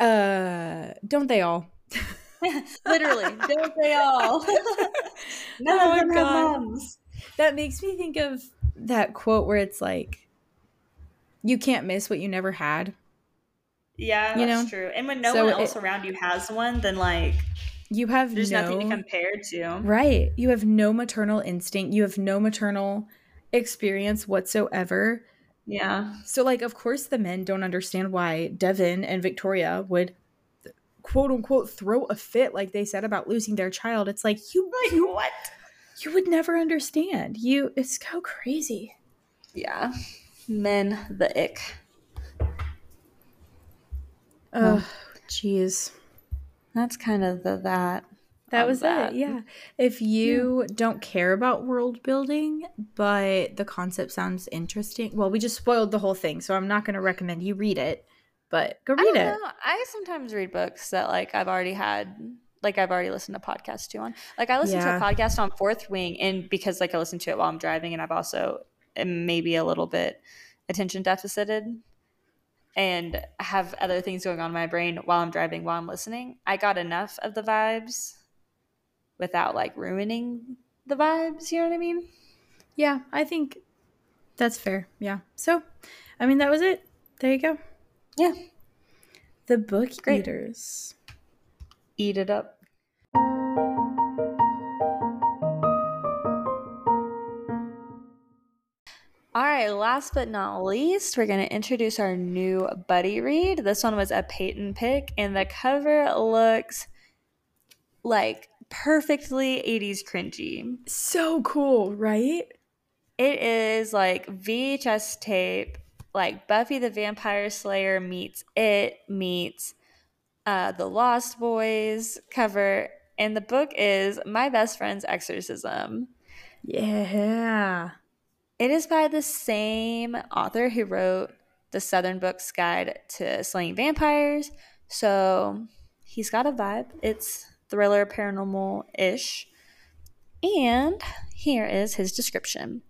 A: uh don't they all
B: Literally, don't they all? None oh of them have moms.
A: That makes me think of that quote where it's like, "You can't miss what you never had."
B: Yeah, you that's know? true. And when no so one else it, around you has one, then like
A: you have
B: there's
A: no,
B: nothing to compare to.
A: Right. You have no maternal instinct. You have no maternal experience whatsoever.
B: Yeah.
A: So like of course the men don't understand why Devon and Victoria would quote unquote throw a fit like they said about losing their child. It's like you
B: like you, what?
A: You would never understand. You it's so crazy.
B: Yeah. Men the ick.
A: Oh, jeez.
B: that's kind of the that.
A: That was
B: that.
A: it. Yeah. If you don't care about world building, but the concept sounds interesting, well, we just spoiled the whole thing, so I'm not going to recommend you read it, but go
B: I
A: read
B: don't
A: it.
B: know. I sometimes read books that like I've already had like I've already listened to podcasts to on. Like I listened
A: Yeah.
B: to a podcast on Fourth Wing and because like I listen to it while I'm driving and I've also maybe a little bit attention deficited and have other things going on in my brain while I'm driving while I'm listening. I got enough of the vibes without like ruining the vibes, you know what I mean?
A: Yeah, I think that's fair. Yeah. So, I mean, that was it. There you go.
B: Yeah.
A: The Book
B: Great.
A: Eaters.
B: Eat it up. All right, last but not least, we're going to introduce our new buddy read. This one was a Peyton pick, and the cover looks like perfectly 80s cringy.
A: So cool, right?
B: It is like VHS tape, like Buffy the Vampire Slayer meets It meets uh, the Lost Boys cover, and the book is My Best Friend's Exorcism.
A: Yeah.
B: It is by the same author who wrote the Southern Books Guide to Slaying Vampires, so he's got a vibe. It's thriller, paranormal ish. And here is his description.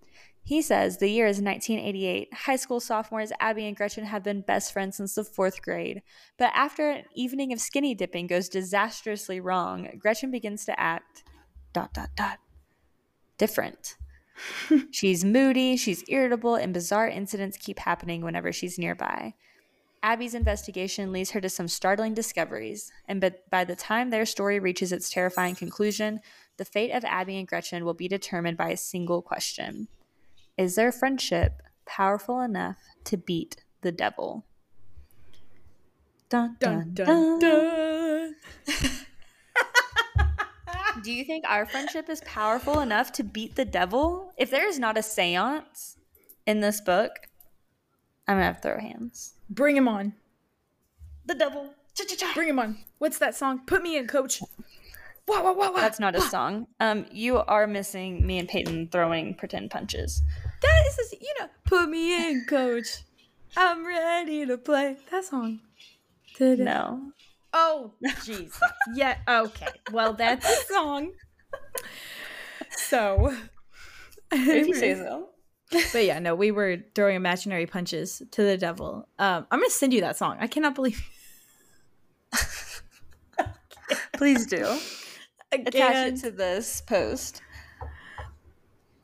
B: He says the year is 1988. High school sophomores Abby and Gretchen have been best friends since the fourth grade. But after an evening of skinny dipping goes disastrously wrong, Gretchen begins to act dot dot dot different. she's moody, she's irritable, and bizarre incidents keep happening whenever she's nearby. Abby's investigation leads her to some startling discoveries, and but by the time their story reaches its terrifying conclusion, the fate of Abby and Gretchen will be determined by a single question Is their friendship powerful enough to beat the devil? Dun,
A: Dun,
B: dun,
A: dun,
B: dun. Do you think our friendship is powerful enough to beat the devil? If there is not a seance in this book, I'm gonna have to throw hands.
A: Bring him on.
B: The devil. Cha-cha-cha.
A: Bring him on. What's that song? Put me in, coach. Wah, wah, wah, wah.
B: That's not a song. Um, you are missing me and Peyton throwing pretend punches.
A: That is, you know, put me in, coach. I'm ready to play. That song. Today.
B: No.
A: Oh, jeez. yeah, okay. Well, that's a song. So.
B: If you say so.
A: But yeah, no, we were throwing imaginary punches to the devil. Um, I'm gonna send you that song. I cannot believe
B: Please do. Attach it to this post.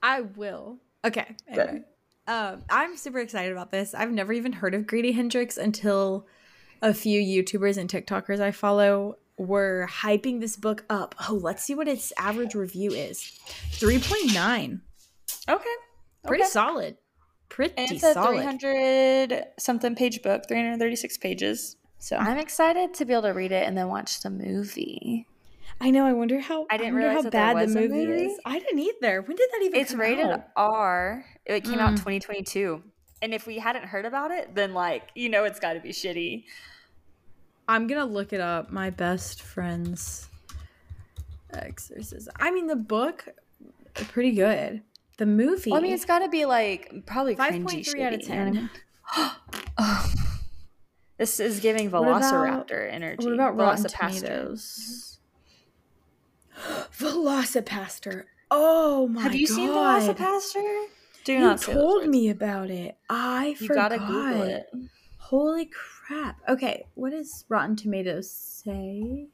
A: I will. Okay. Anyway. Um, I'm super excited about this. I've never even heard of Grady Hendrix until a few YouTubers and TikTokers I follow were hyping this book up. Oh, let's see what its average review is. 3.9.
B: Okay.
A: Pretty
B: Okay.
A: solid. Pretty
B: And it's a
A: solid.
B: 300 something page book, 336 pages.
A: So
B: I'm excited to be able to read it and then watch the movie.
A: I know. I wonder how.
B: I didn't
A: wonder
B: realize
A: how bad the movie,
B: movie.
A: is. I didn't either. When did that even?
B: It's rated
A: out?
B: R. It came out in
A: Mm.
B: 2022. And if we hadn't heard about it, then like, you know it's got to be shitty.
A: I'm gonna look it up. My best friend's exorcism. I mean, the book, pretty good. The movie.
B: Well, I mean, it's got to be like probably
A: 5.3
B: cringy
A: out of
B: shitty, you know what I
A: 10.
B: Oh. This is giving
A: What about-
B: Velociraptor energy.
A: What about Rotten. Tomatoes? Velocipastor. Oh my god!
B: Have you seen Velocipastor? Do
A: You
B: not
A: told me about it. I
B: You
A: forgot.
B: gotta Google it.
A: Holy crap! Okay, what does Rotten Tomatoes say?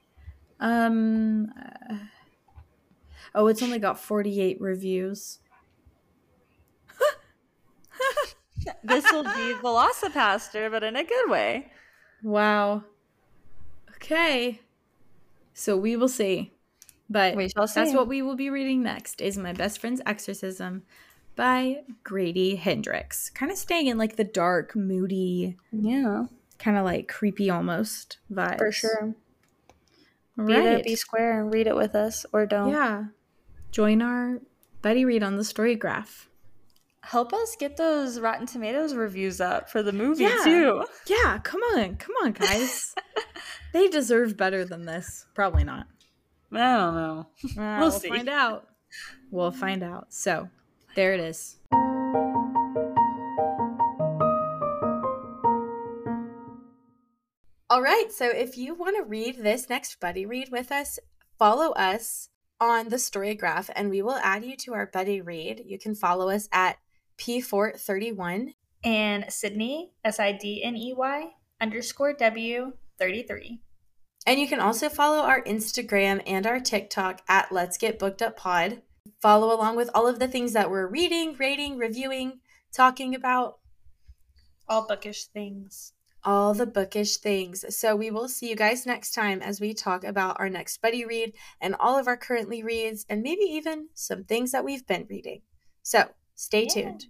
A: Um. uh, oh, it's only got forty-eight reviews.
B: This will be Velocipastor, but in a good way.
A: Wow. Okay. So we will see. But
B: We shall
A: that's
B: see.
A: what we will be reading next is My Best Friend's Exorcism by Grady Hendrix. Kind of staying in like the dark, moody,
B: Yeah,
A: kind of like creepy almost vibe.
B: for sure.
A: All
B: Be there,
A: right.
B: be square, and read it with us, or don't.
A: Yeah. Join our Buddy Read on the Story Graph.
B: Help us get those Rotten Tomatoes reviews up for the movie
A: Yeah.
B: too.
A: Yeah, come on. Come on, guys. They deserve better than this. Probably not.
B: I don't know.
A: Uh, we'll we'll find out. We'll find out. So, there it is. All right. So, if you want to read this next buddy read with us, follow us on the Storygraph and we will add you to our buddy read. You can follow us at P Fort31
B: and Sidney, S I D N E Y underscore W 33.
A: And you can also follow our Instagram and our TikTok at Let's Get Booked Up Pod. Follow along with all of the things that we're reading, rating, reviewing, talking about.
B: All bookish things.
A: All the bookish things. So we will see you guys next time as we talk about our next buddy read and all of our currently reads and maybe even some things that we've been reading. So stay yeah. tuned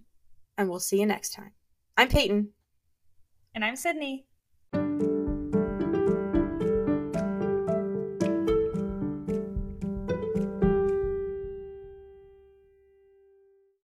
A: and we'll see you next time. I'm Peyton.
B: And I'm Sidney.